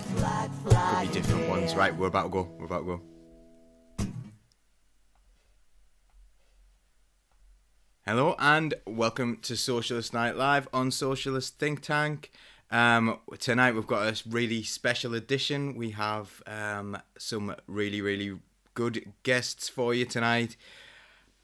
flag flag. Could be different ones. Right, we're about to go. We're about to go. Hello and welcome to Socialist Night Live on Socialist Think Tank. Um, tonight we've got a really special edition. We have um, some really, really good guests for you tonight.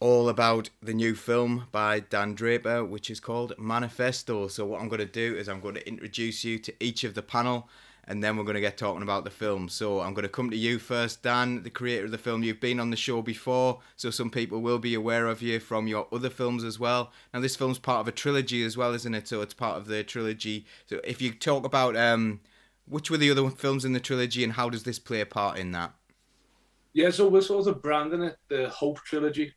All about the new film by Dan Draper, which is called Manifesto. So, what I'm going to do is I'm going to introduce you to each of the panel and then we're going to get talking about the film. So I'm going to come to you first, Dan, the creator of the film. You've been on the show before, so some people will be aware of you from your other films as well. Now, this film's part of a trilogy as well, isn't it? So it's part of the trilogy. So if you talk about um, which were the other films in the trilogy and how does this play a part in that? Yeah, so we're sort of branding it the Hope trilogy.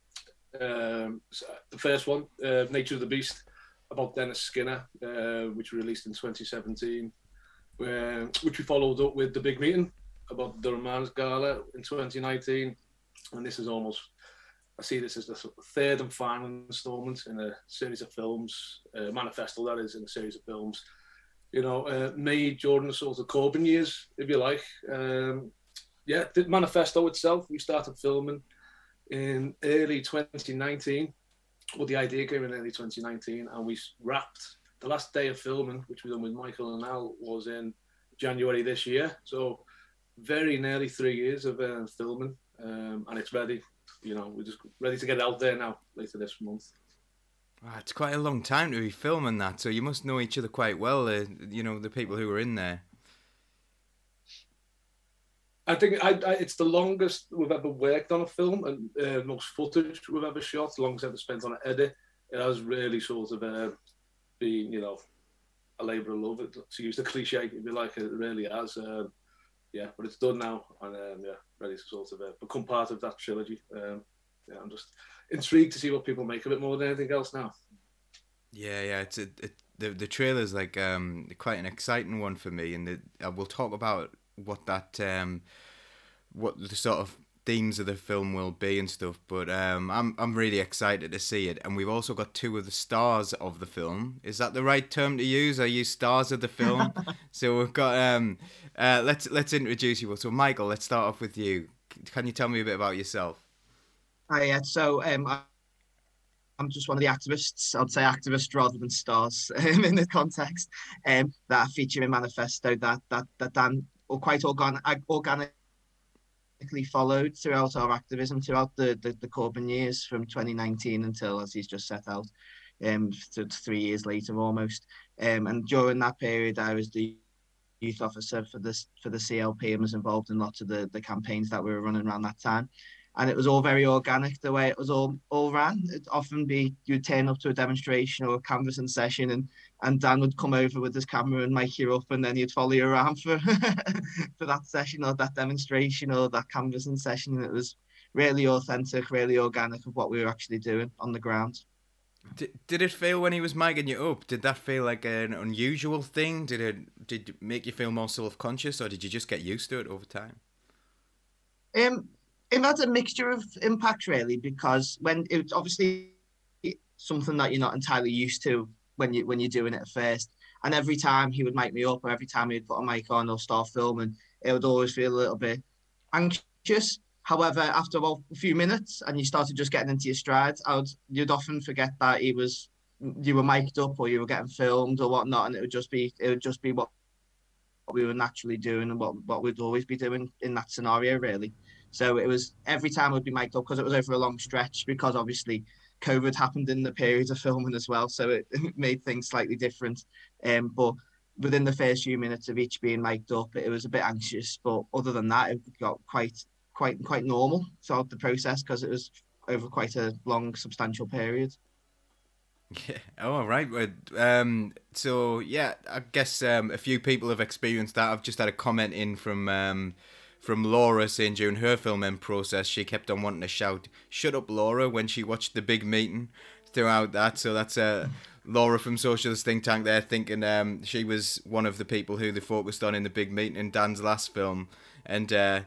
Um, the first one, uh, Nature of the Beast, about Dennis Skinner, uh, which released in 2017 uh, which we followed up with the big meeting about the Miners' Gala in 2019. And this is almost, I see this as the third and final installment in a series of films, uh, manifesto that is, in a series of films. You know, uh, made during the sort of Corbyn years, if you like. Um, yeah, the manifesto itself, we started filming in early 2019. Well, the idea came in early 2019, and we wrapped the last day of filming, which we done with Michael and Al, was in January this year. So very nearly three years of uh, filming, um, and it's ready. You know, we're just ready to get out there now later this month. Wow, it's quite a long time to be filming that, so you must know each other quite well. Uh, you know, the people who were in there. I think I, I, it's the longest we've ever worked on a film and uh, most footage we've ever shot, longest ever spent on an edit. It has really sort of uh, been, you know, a labour of love. To use the cliche, if you like, it really has. Um, yeah, but it's done now, and um, yeah, ready to sort of uh, become part of that trilogy. Um, yeah, I'm just intrigued to see what people make of it more than anything else now. Yeah, yeah, it's a, it, the the trailer's like um quite an exciting one for me, and the, uh, we'll talk about what that um what the sort of themes of the film will be and stuff. But um, I'm I'm really excited to see it, and we've also got two of the stars of the film. Is that the right term to use? I use stars of the film. so we've got um, uh, let's let's introduce you. So Michael, let's start off with you. Can you tell me a bit about yourself? Hi, yeah. So um, I'm just one of the activists. I'd say activist rather than stars um, in the context um, that feature in manifesto that that that Dan or quite organ- organic followed throughout our activism throughout the, the, the Corbyn years from 2019 until, as he's just set out, um, three years later almost. Um, and during that period, I was the youth officer for this for the CLP and was involved in lots of the, the campaigns that we were running around that time and it was all very organic the way it was all all ran. It'd often be you'd turn up to a demonstration or a canvassing session, and and Dan would come over with his camera and mic you up, and then he'd follow you around for for that session or that demonstration or that canvassing session. And it was really authentic, really organic of what we were actually doing on the ground. Did, did it feel when he was micing you up? Did that feel like an unusual thing? Did it did it make you feel more self conscious, or did you just get used to it over time? Um, it had a mixture of impact really because when it's obviously something that you're not entirely used to when you when you're doing it at first. And every time he would mic me up, or every time he'd put a mic on or start filming, it would always feel a little bit anxious. However, after a few minutes and you started just getting into your stride, I would you'd often forget that he was you were mic'd up or you were getting filmed or whatnot, and it would just be it would just be what we were naturally doing and what, what we'd always be doing in that scenario, really. So it was every time would be mic'd up because it was over a long stretch because obviously COVID happened in the period of filming as well, so it, made things slightly different. Um, but within the first few minutes of each being mic'd up, it was a bit anxious. But other than that, it got quite quite quite normal throughout the process because it was over quite a long, substantial period. Yeah. Oh, right. Um, so yeah, I guess um, a few people have experienced that. I've just had a comment in from um, from Laura saying during her filming process she kept on wanting to shout "Shut up, Laura" when she watched the big meeting throughout that. So that's uh, Laura from Socialist Think Tank there thinking um, she was one of the people who they focused on in the big meeting in Dan's last film and uh,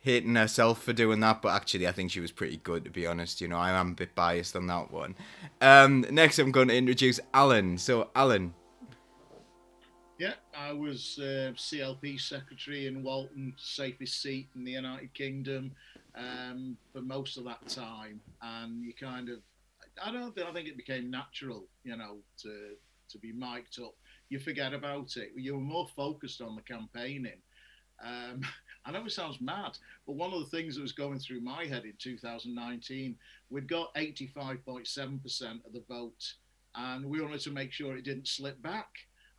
hating herself for doing that. But actually, I think she was pretty good to be honest. You know, I am a bit biased on that one. Um, next, I'm going to introduce Alan. So, Alan, Yeah, I was uh, CLP secretary in Walton, safest seat in the United Kingdom, um, for most of that time, and you kind of, I don't, think I think it became natural, you know, to to be mic'd up. You forget about it. You were more focused on the campaigning. Um, I know it sounds mad, but one of the things that was going through my head in 2019, we'd got 85.7% of the vote, and we wanted to make sure it didn't slip back.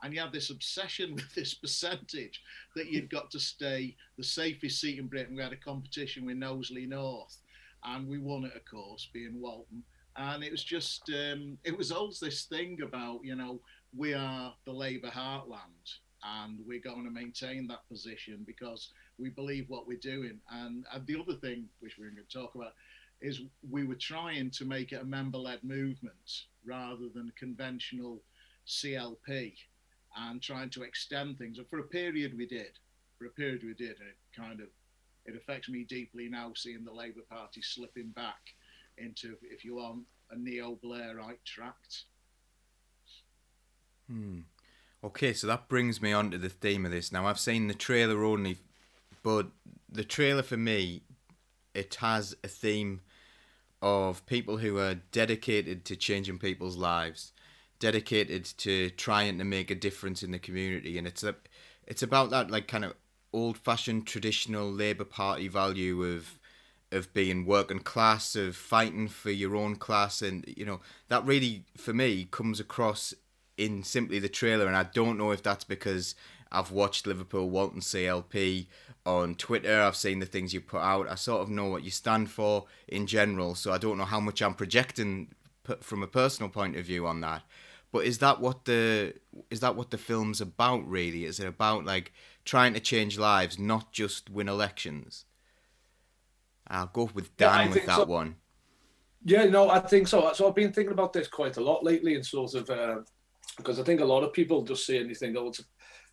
And you had this obsession with this percentage that you've got to stay the safest seat in Britain. We had a competition with Knowsley North, and we won it, of course, being Walton. And it was just, um, it was always this thing about, you know, we are the Labour heartland and we're going to maintain that position because we believe what we're doing. And, and the other thing, which we're going to talk about, is we were trying to make it a member led movement rather than a conventional CLP and trying to extend things. And for a period, we did. For a period, we did. And it kind of it affects me deeply now seeing the Labour Party slipping back into, if you want, a neo Blairite tract. Hmm. Okay, so that brings me on to the theme of this. Now, I've seen the trailer only, but the trailer for me, it has a theme of people who are dedicated to changing people's lives, dedicated to trying to make a difference in the community, and it's a, it's about that like kind of old-fashioned traditional Labour Party value of of being working class, of fighting for your own class, and you know that really for me comes across in simply the trailer, and I don't know if that's because I've watched Liverpool Walton CLP on Twitter. I've seen the things you put out. I sort of know what you stand for in general, so I don't know how much I'm projecting from a personal point of view on that. But is that what the is that what the film's about? Really, is it about like trying to change lives, not just win elections? I'll go with Dan yeah, with that so. one. Yeah, no, I think so. So I've been thinking about this quite a lot lately, and sort of uh, because I think a lot of people just see anything. Oh, it's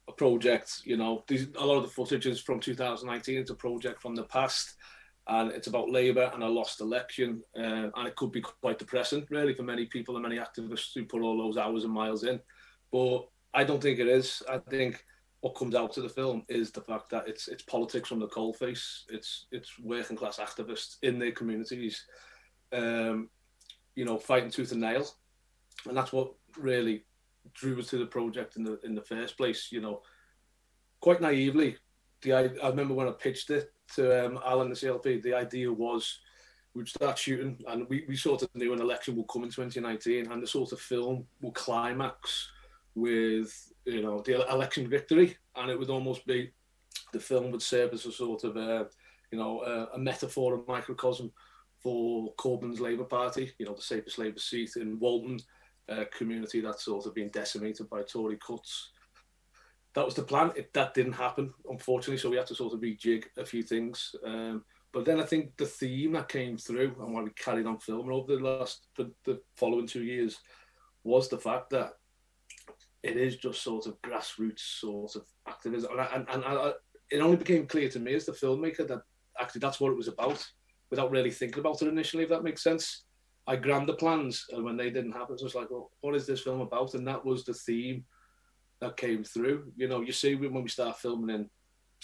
a project. You know, these, a lot of the footage is from 2019. It's a project from the past, and it's about Labour and a lost election. Uh, and it could be quite depressing, really, for many people and many activists who put all those hours and miles in. But I don't think it is. I think what comes out of the film is the fact that it's it's politics from the coalface. It's it's working class activists in their communities, um, you know, fighting tooth and nail, and that's what really drew us to the project in the in the first place. You know, quite naively, the I, I remember when I pitched it to um, Alan the CLP, the idea was we'd start shooting, and we, we sort of knew an election would come in 2019, and the sort of film will climax with you know the election victory, and it would almost be the film would serve as a sort of a you know a, a metaphor, a microcosm for Corbyn's Labour Party, you know the safest Labour seat in Walton uh, community that's sort of been decimated by Tory cuts. That was the plan. It, that didn't happen, unfortunately, so we had to sort of rejig a few things. Um, but then I think the theme that came through and why we carried on filming over the last the, the following two years was the fact that it is just sort of grassroots sort of activism, and, and, and I, it only became clear to me as the filmmaker that actually that's what it was about, without really thinking about it initially. If that makes sense, I grabbed the plans, and when they didn't happen, it was like, well, what is this film about? And that was the theme that came through. You know, you see when we start filming in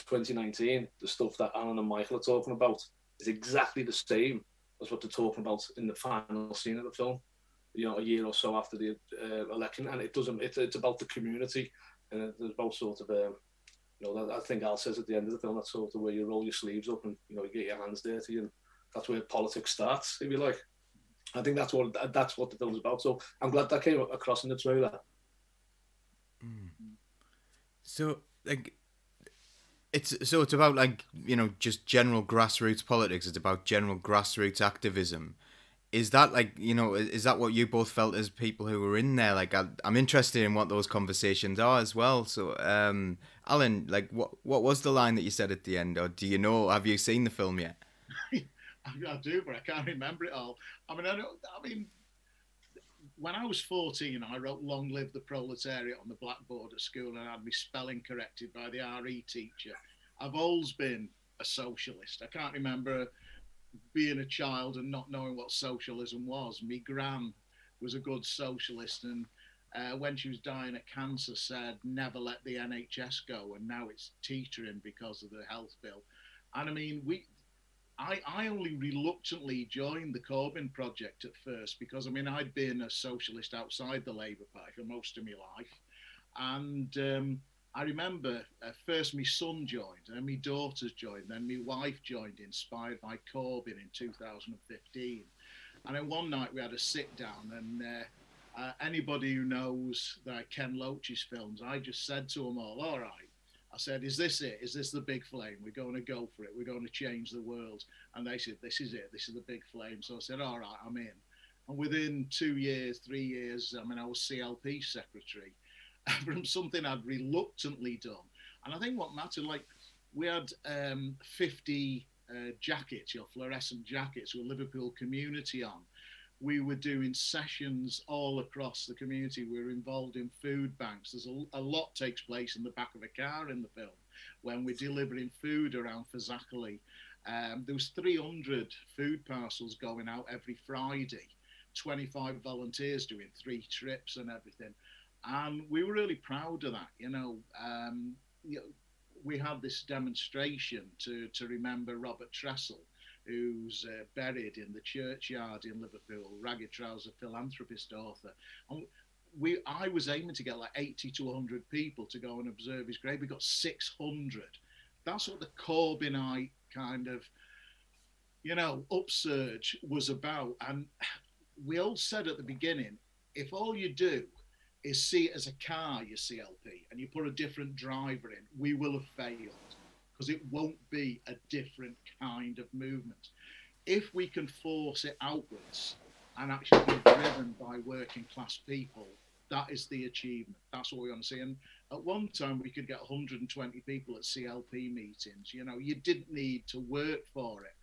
2019, the stuff that Alan and Michael are talking about is exactly the same as what they're talking about in the final scene of the film. You know, a year or so after the uh, election, and it doesn't. It, it's about the community, and it's about sort of. Um, you know, that, I think Al says at the end of the film that's sort of where you roll your sleeves up and you know you get your hands dirty, and that's where politics starts, if you like. I think that's what that's what the film's about. So I'm glad that came across in the trailer. So like, it's so it's about like you know just general grassroots politics. It's about general grassroots activism. Is that like you know is that what you both felt as people who were in there? Like I, am interested in what those conversations are as well. So um, Alan, like what what was the line that you said at the end, or do you know? Have you seen the film yet? I, do, but I can't remember it all. I mean, I, don't, I mean, when I was 14, I wrote "Long Live the Proletariat" on the blackboard at school, and I had my spelling corrected by the RE teacher. I've always been a socialist. I can't remember being a child and not knowing what socialism was. Me gran was a good socialist, and uh, when she was dying of cancer, said never let the NHS go, and now it's teetering because of the health bill. And I mean, we, I, I only reluctantly joined the Corbyn project at first because I mean I'd been a socialist outside the Labour Party for most of my life, and um, I remember uh, first my son joined, and my daughters joined, then my wife joined, inspired by Corbyn in 2015. And then one night we had a sit down, and uh, uh, anybody who knows that Ken Loach's films, I just said to them all, "All right." I said, "Is this it? Is this the big flame? We're going to go for it. We're going to change the world." And they said, "This is it. This is the big flame." So I said, "All right, I'm in." And within two years, three years, I mean, I was CLP secretary from something I'd reluctantly done. And I think what mattered, like, we had um, 50 uh, jackets, your fluorescent jackets with Liverpool community on. We were doing sessions all across the community. We were involved in food banks. There's a, a lot takes place in the back of a car in the film when we're delivering food around Fazakerley. Um, there was 300 food parcels going out every Friday. 25 volunteers doing three trips and everything and we were really proud of that. You know, um, you know, we had this demonstration to to remember Robert Tressell, who's uh, buried in the churchyard in Liverpool, ragged trouser philanthropist author, and we I was aiming to get like 80 to 100 people to go and observe his grave. We got 600. That's what the Corbynite kind of, you know, upsurge was about. And we all said at the beginning, if all you do is see it as a car, your CLP, and you put a different driver in, we will have failed because it won't be a different kind of movement. If we can force it outwards and actually be driven by working class people, that is the achievement. That's what we want to see. And at one time, we could get 120 people at CLP meetings. You know, you didn't need to work for it,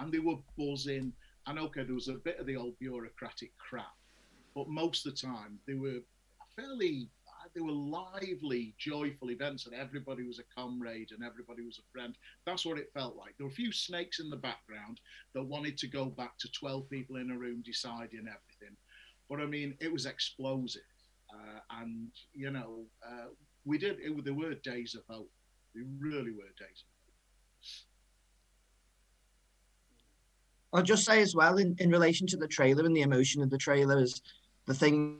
and they were buzzing. And okay, there was a bit of the old bureaucratic crap, but most of the time they were fairly they were lively, joyful events, and everybody was a comrade and everybody was a friend. That's what it felt like. There were a few snakes in the background that wanted to go back to 12 people in a room deciding everything. But I mean, it was explosive. Uh, and, you know, uh, we did, it, there were days of hope. There really were days I'll just say as well, in, in relation to the trailer and the emotion of the trailer, is the thing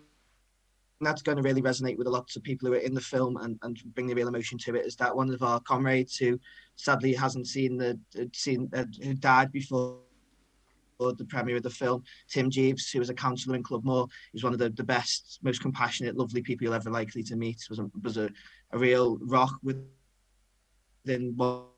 that's going to really resonate with a lot of people who are in the film and, and bring the real emotion to it is that one of our comrades who sadly hasn't seen the seen uh, who died before the premiere of the film, Tim Jeeves, who was a councillor in Clubmoor, he's one of the, the best, most compassionate, lovely people you'll ever likely to meet. Was a, was a, a real rock within Walton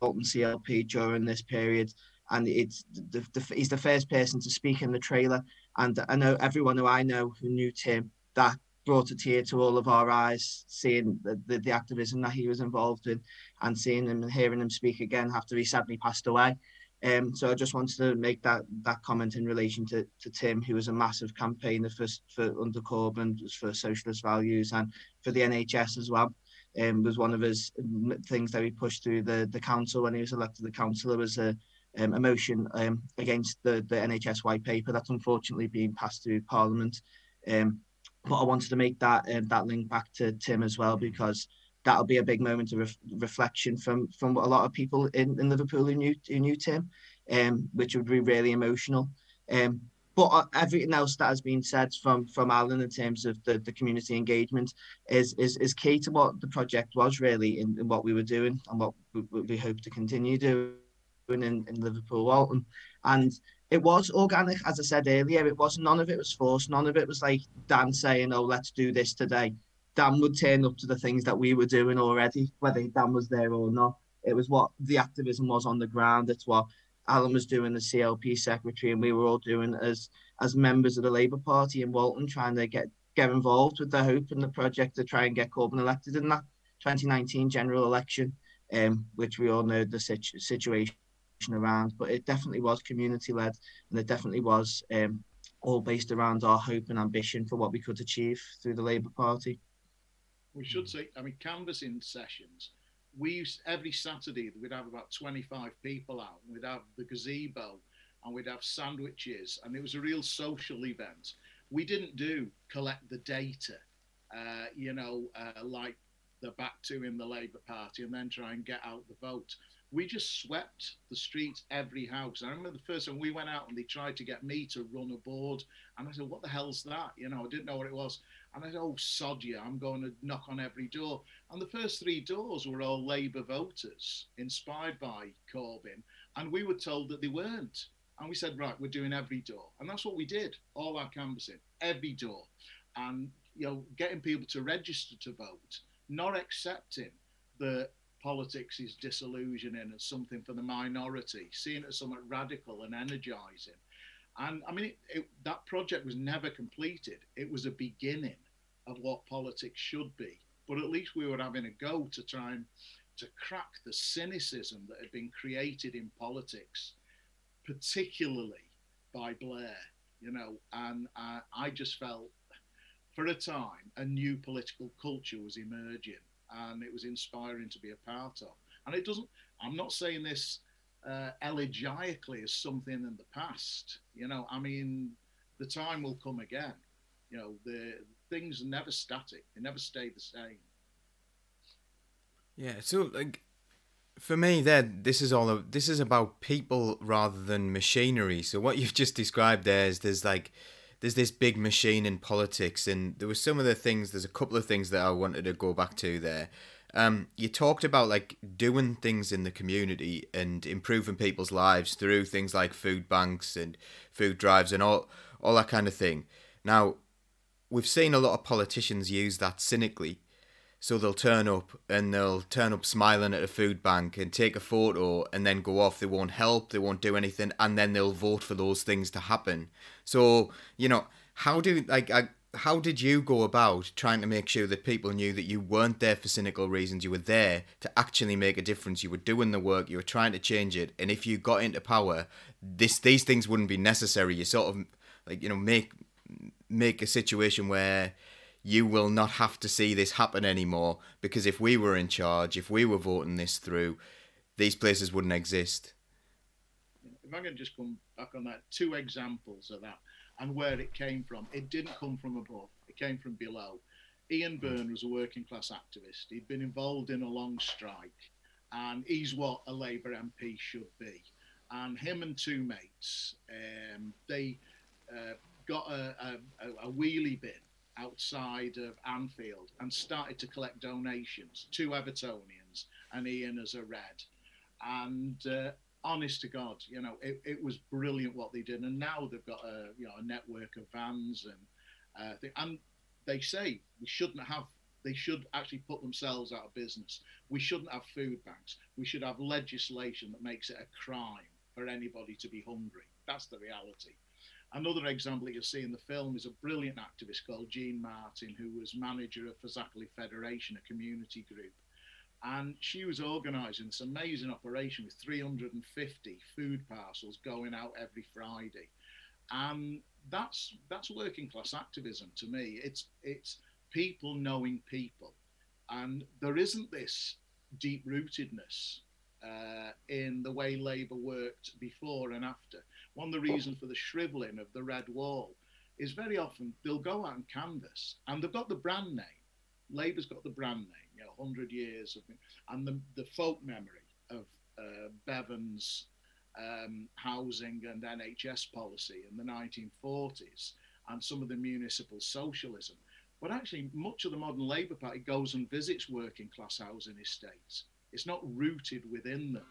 CLP during this period. And it's the, the, he's the first person to speak in the trailer. And I know everyone who I know who knew Tim that brought a tear to all of our eyes, seeing the, the, the, activism that he was involved in and seeing him and hearing him speak again after he sadly passed away. Um, so I just wanted to make that that comment in relation to, to Tim, who was a massive campaigner for, for under Corbyn, for socialist values and for the NHS as well. Um, was one of his things that he pushed through the, the council when he was elected the councillor was a, um, a motion um, against the, the NHS white paper that's unfortunately being passed through Parliament. Um, but I wanted to make that uh, that link back to Tim as well because that'll be a big moment of ref- reflection from from a lot of people in, in Liverpool who knew who knew Tim, um, which would be really emotional. Um, but uh, everything else that has been said from from Alan in terms of the, the community engagement is, is is key to what the project was really in, in what we were doing and what we, we hope to continue doing in, in Liverpool Walton. And it was organic, as I said earlier. It was none of it was forced. None of it was like Dan saying, "Oh, let's do this today." Dan would turn up to the things that we were doing already, whether Dan was there or not. It was what the activism was on the ground. It's what Alan was doing as CLP secretary, and we were all doing as as members of the Labour Party in Walton, trying to get get involved with the hope and the project to try and get Corbyn elected in that 2019 general election, um, which we all know the situ- situation around, but it definitely was community led and it definitely was um, all based around our hope and ambition for what we could achieve through the Labour Party. We should say, I mean, canvassing sessions. We used every Saturday we'd have about 25 people out. and We'd have the gazebo and we'd have sandwiches, and it was a real social event. we didn't do collect the data, uh, you know, uh, like the back two in the Labour Party, and then try and get out the vote. We just swept the streets, every house. I remember the first time we went out and they tried to get me to run a board, and I said, "What the hell's that?" You know, I didn't know what it was, and I said, "Oh, sod you! I'm going to knock on every door." And the first three doors were all Labour voters, inspired by Corbyn, and we were told that they weren't. And we said, right, we're doing every door. And that's what we did, all our canvassing, every door. And, you know, getting people to register to vote, not accepting that politics is disillusioning and something for the minority, seeing it as something radical and energizing. And I mean, it, it, that project was never completed. It was a beginning of what politics should be. But at least we were having a go to try and to crack the cynicism that had been created in politics, particularly by Blair, you know, and uh, I just felt for a time a new political culture was emerging and it was inspiring to be a part of. And it doesn't, I'm not saying this uh, elegically as something in the past, you know, I mean, the time will come again. You know, the things are never static, they never stay the same. Yeah, so like for me there this is all this is about people rather than machinery. So what you've just described there is there's like there's this big machine in politics and there were some of the things there's a couple of things that I wanted to go back to there. Um, you talked about like doing things in the community and improving people's lives through things like food banks and food drives and all all that kind of thing. Now, we've seen a lot of politicians use that cynically so they'll turn up and they'll turn up smiling at a food bank and take a photo and then go off. They won't help, they won't do anything, and then they'll vote for those things to happen. So, you know, how do like I, how did you go about trying to make sure that people knew that you weren't there for cynical reasons? You were there to actually make a difference. You were doing the work. You were trying to change it. And if you got into power, this these things wouldn't be necessary. You sort of like you know make make a situation where you will not have to see this happen anymore because if we were in charge, if we were voting this through, these places wouldn't exist. If I can just come back on that, two examples of that and where it came from. It didn't come from above, it came from below. Ian hmm. Byrne was a working class activist. He'd been involved in a long strike, and he's what a Labour MP should be. And him and two mates, um, they uh, got a, a, a wheelie bin outside of Anfield and started to collect donations, two Evertonians and Ian as a red. And uh, honest to God, you know, it, it was brilliant what they did. And now they've got a, you know, a network of vans and, uh, they, and they say we shouldn't have they should actually put themselves out of business. We shouldn't have food banks. We should have legislation that makes it a crime for anybody to be hungry. That's the reality. Another example that you'll see in the film is a brilliant activist called Jean Martin, who was manager of Fazakerley Federation, a community group. And she was organising this amazing operation with 350 food parcels going out every Friday. And that's that's working class activism to me. It's it's people knowing people. And there isn't this deep rootedness uh, in the way Labour worked before and after one of the reasons for the shriveling of the red wall is very often they'll go out and canvass and they've got the brand name. Labour's got the brand name, you know, 100 years of, and the, the folk memory of uh, Bevan's um, housing and NHS policy in the 1940s and some of the municipal socialism. But actually, much of the modern Labour Party goes and visits working class housing estates. It's not rooted within them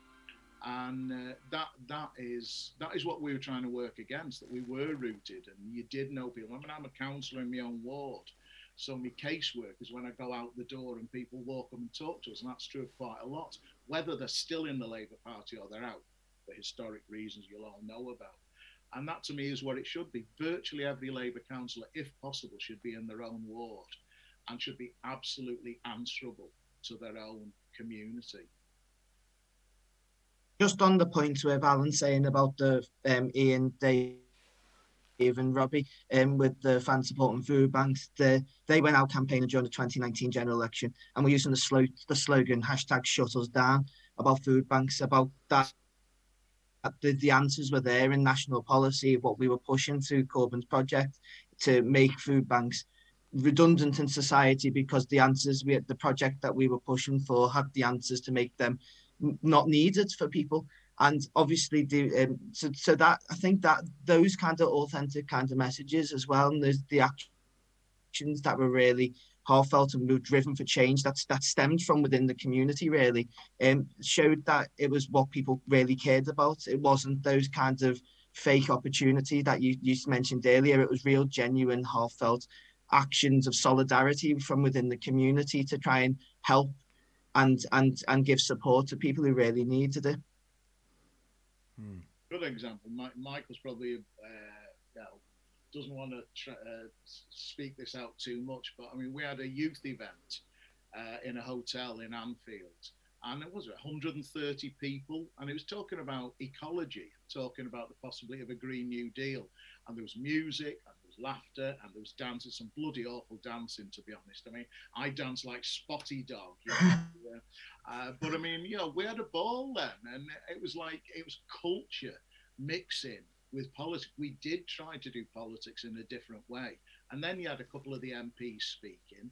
and uh, that that is that is what we were trying to work against that we were rooted. And you did know people. I mean I'm a counsellor in my own ward? So my casework is when I go out the door and people walk up and talk to us and that's true of quite a lot whether they're still in the Labour Party or they're out for historic reasons you'll all know about. And that to me is what it should be. Virtually every Labour councillor if possible should be in their own ward and should be absolutely answerable to their own community just on the point with Alan saying about the um, Ian, Dave, and Robbie um, with the fan support and food banks, the, they went out campaigning during the 2019 general election and we're using the, the slogan hashtag shut us down about food banks, about that. The, the answers were there in national policy, what we were pushing through Corbyn's project to make food banks redundant in society because the answers we had the project that we were pushing for had the answers to make them not needed for people. And obviously do um, so, so that i think that those kind of authentic kind of messages as well and there's the actions that were really heartfelt and were driven for change that's that stemmed from within the community really. Um, showed that it was what people really cared about. It wasn't those kinds of fake opportunity that you, you mentioned earlier. It was real genuine heartfelt actions of solidarity from within the community to try and help and and and give support to people who really needed it. Hmm. Good example. Mike, Michael's probably uh, you know, doesn't want to try, uh, speak this out too much, but I mean, we had a youth event uh, in a hotel in Anfield, and it was 130 people, and it was talking about ecology, talking about the possibility of a Green New Deal, and there was music, and was laughter, and there was dancing, some bloody awful dancing, to be honest. I mean, I danced like Spotty Dog, you know? uh, but I mean, you know, we had a ball then, and it was like it was culture mixing with politics. We did try to do politics in a different way, and then you had a couple of the MPs speaking,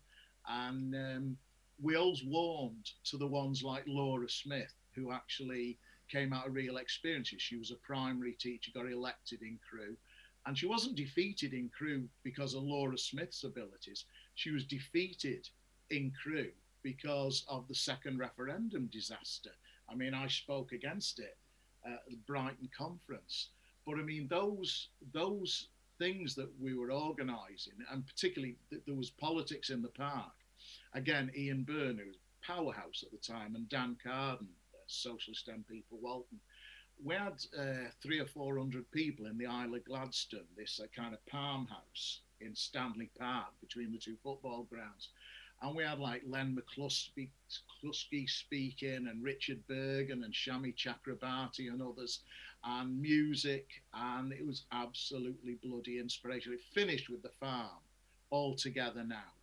and um, we always warmed to the ones like Laura Smith, who actually came out of real experiences. She was a primary teacher, got elected in Crewe, and she wasn't defeated in Crewe because of Laura Smith's abilities. She was defeated in Crewe because of the second referendum disaster. I mean, I spoke against it at the Brighton conference. But I mean, those those things that we were organising, and particularly th- there was politics in the park. Again, Ian Byrne, who was powerhouse at the time, and Dan Carden, Socialist MP for Walton, we had uh, three or four hundred people in the Isla Gladstone, this uh, kind of palm house in Stanley Park between the two football grounds. And we had like Len McCluskey, speaking and Richard Burgon and Shami Chakrabarti and others and music. And it was absolutely bloody inspirational. It finished with the farm all together now.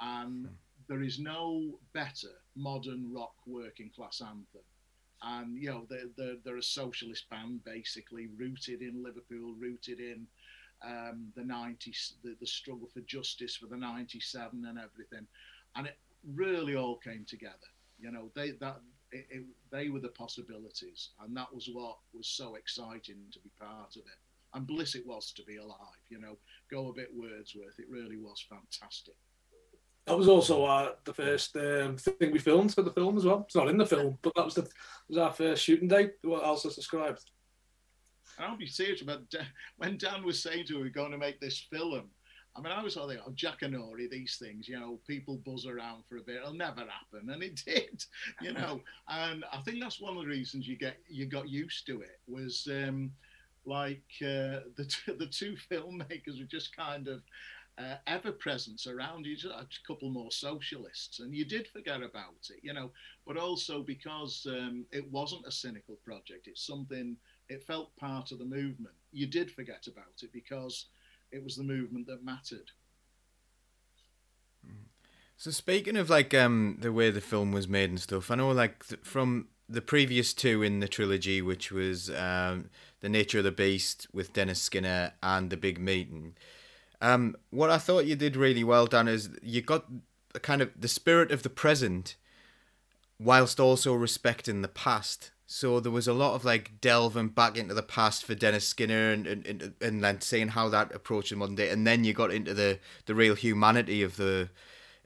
And hmm. there is no better modern rock working class anthem and you know they're, they're, they're a socialist band basically rooted in Liverpool, rooted in um, the 90s, the, the struggle for justice for the 97 and everything, and it really all came together. You know, they that it, it, they were the possibilities, and that was what was so exciting to be part of it. And bliss it was to be alive. You know, go a bit Wordsworth. It really was fantastic. That was also our, the first um, thing we filmed for the film as well. It's not in the film, but that was the was our first shooting day. What else is described? I'll be serious about when Dan was saying to her, "We're going to make this film." I mean, I was all thinking, oh, Jackanory, these things, you know, people buzz around for a bit. It'll never happen, and it did, you know. and I think that's one of the reasons you get you got used to it was um, like uh, the t- the two filmmakers were just kind of uh, ever presence around you, a couple more socialists, and you did forget about it, you know. But also because um, it wasn't a cynical project, it's something. It felt part of the movement. You did forget about it because it was the movement that mattered. So speaking of like um the way the film was made and stuff, I know like th- from the previous two in the trilogy, which was um, the Nature of the Beast with Dennis Skinner and the Big Meeting um, what I thought you did really well, Dan, is you got kind of the spirit of the present, whilst also respecting the past. So there was a lot of like delving back into the past for Dennis Skinner and and, and then seeing how that approached the modern day, and then you got into the, the real humanity of the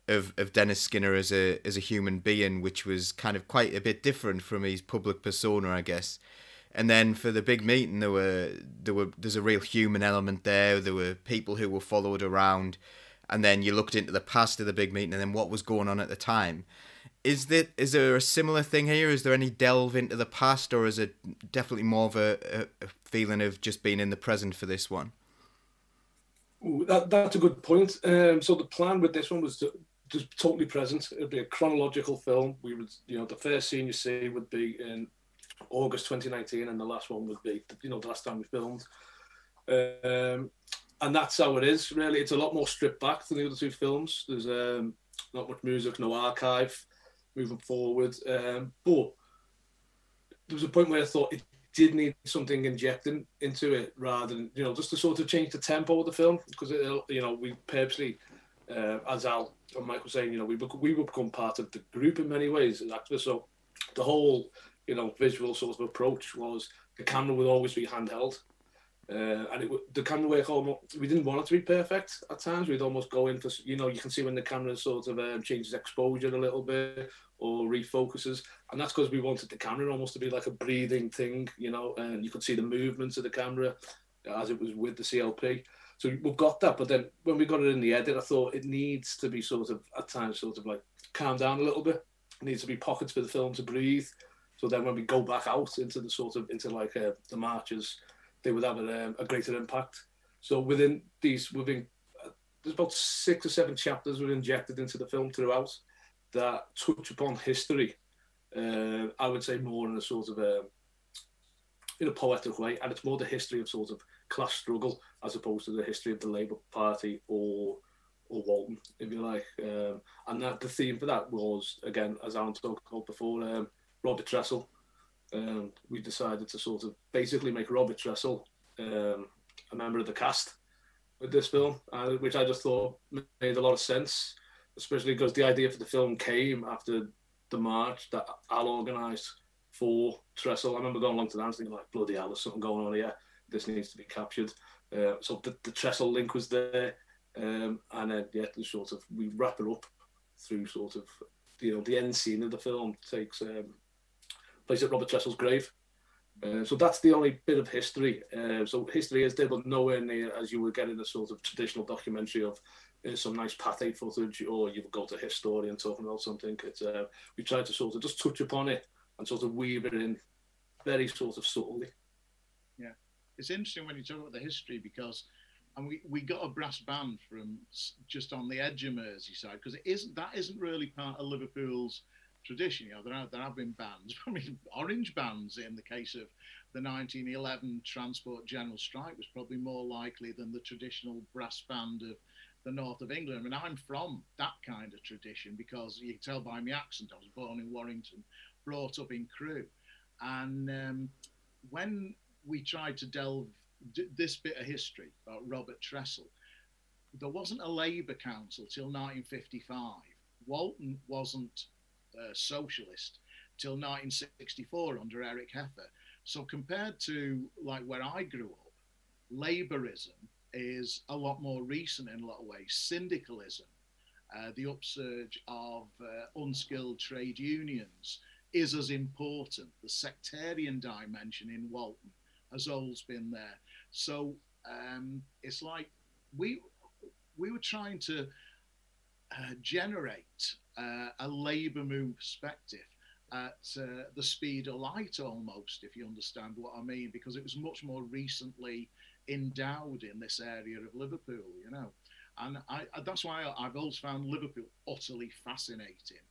of, of Dennis Skinner as a as a human being, which was kind of quite a bit different from his public persona, I guess. And then for the big meeting, there were there were there's a real human element there. There were people who were followed around, and then you looked into the past of the big meeting and then what was going on at the time. Is that is there a similar thing here? Is there any delve into the past, or is it definitely more of a, a, feeling of just being in the present for this one? That, that's a good point. Um, so the plan with this one was to just totally present. It'd be a chronological film. We would, you know, the first scene you see would be in August 2019, and the last one would be, you know, the last time we filmed. Um, and that's how it is, really. It's a lot more stripped back than the other two films. There's um, not much music, no archive moving forward. Um, but there was a point where I thought it did need something injecting into it rather than you know just to sort of change the tempo of the film because you know we purposely uh, as Al and Michael saying you know we we would become part of the group in many ways as actors so the whole you know visual sort of approach was the camera would always be handheld. Uh, and it the camera work almost we didn't want it to be perfect at times. We'd almost go in for you know you can see when the camera sort of um, changes exposure a little bit or refocuses. And that's because we wanted the camera almost to be like a breathing thing you know and you could see the movements of the camera as it was with the CLP so we've got that but then when we got it in the edit I thought it needs to be sort of at times sort of like calm down a little bit. It needs to be pockets for the film to breathe so then when we go back out into the sort of into like uh, the marches they would have a, um, a greater impact. So within these, within uh, there's about six or seven chapters were injected into the film throughout that touch upon history. Uh, I would say more in a sort of a in a poetic way, and it's more the history of sort of class struggle as opposed to the history of the Labour Party or or Walton, if you like. Um, and that the theme for that was again, as Alan talked about before, um, Robert Tressell um, we decided to sort of basically make Robert Tressell um, a member of the cast with this film, uh, which I just thought made a lot of sense, especially because the idea for the film came after the march that Al organised for Tressell. I remember going along to that dance thinking like, bloody hell, there's something going on here. This needs to be captured. Uh, so the, the Tressell link was there. Um, and then, yeah, the sort of, we wrap it up through sort of, you know, the end scene of the film takes um, place at Robert Tressell's grave. Uh, so that's the only bit of history. Uh, so history is there, but nowhere near as you would get in a sort of traditional documentary of uh, some nice pathé footage, or you would go to a historian talking about something. It's uh, we try to sort of just touch upon it and sort of weave it in very sort of subtly. Yeah, it's interesting when you talk about the history because. And we, we got a brass band from just on the edge of Merseyside because it isn't that isn't really part of Liverpool's tradition. You know, there, are, there have been bands, I mean, orange bands in the case of the 1911 Transport General Strike was probably more likely than the traditional brass band of the north of England. I mean, I'm from that kind of tradition because you can tell by my accent, I was born in Warrington, brought up in Crewe. And um, when we tried to delve d- this bit of history about Robert Tressell, there wasn't a Labour council till 1955. Walton wasn't socialist till 1964 under Eric Heffer. So compared to like where I grew up, Labourism is a lot more recent in a lot of ways. Syndicalism, uh, the upsurge of uh, unskilled trade unions is as important. The sectarian dimension in Walton has always been there. So um, it's like we we were trying to uh, generate uh, a labour move perspective at uh, the speed of light almost, if you understand what I mean, because it was much more recently endowed in this area of Liverpool, you know. And I, that's why I've always found Liverpool utterly fascinating.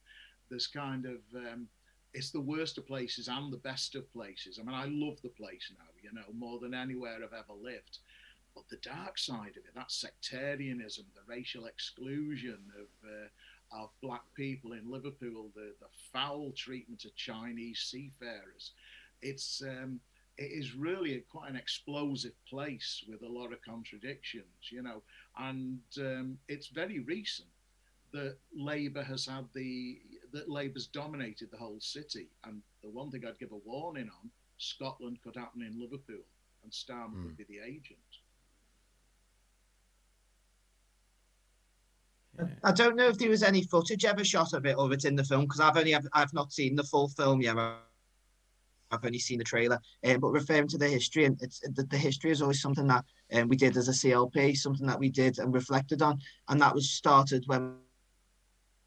There's kind of, um, it's the worst of places and the best of places. I mean, I love the place now, you know, more than anywhere I've ever lived. But the dark side of it, that sectarianism, the racial exclusion of, uh, of black people in Liverpool, the, the foul treatment of Chinese seafarers, it's um, it is really a, quite an explosive place with a lot of contradictions, you know, and um, it's very recent that Labour has had the that Labour's dominated the whole city. And the one thing I'd give a warning on: Scotland could happen in Liverpool, and Starmer mm. would be the agent. I don't know if there was any footage ever shot of it or it's in the film because I've only I've not seen the full film yet. I've only seen the trailer. Um, but referring to the history, and it's the, the history is always something that um, we did as a CLP, something that we did and reflected on, and that was started when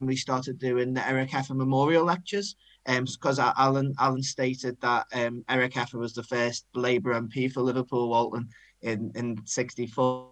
we started doing the Eric Heffer Memorial Lectures. Because um, Alan Alan stated that um, Eric Heffer was the first Labour MP for Liverpool Walton in in '64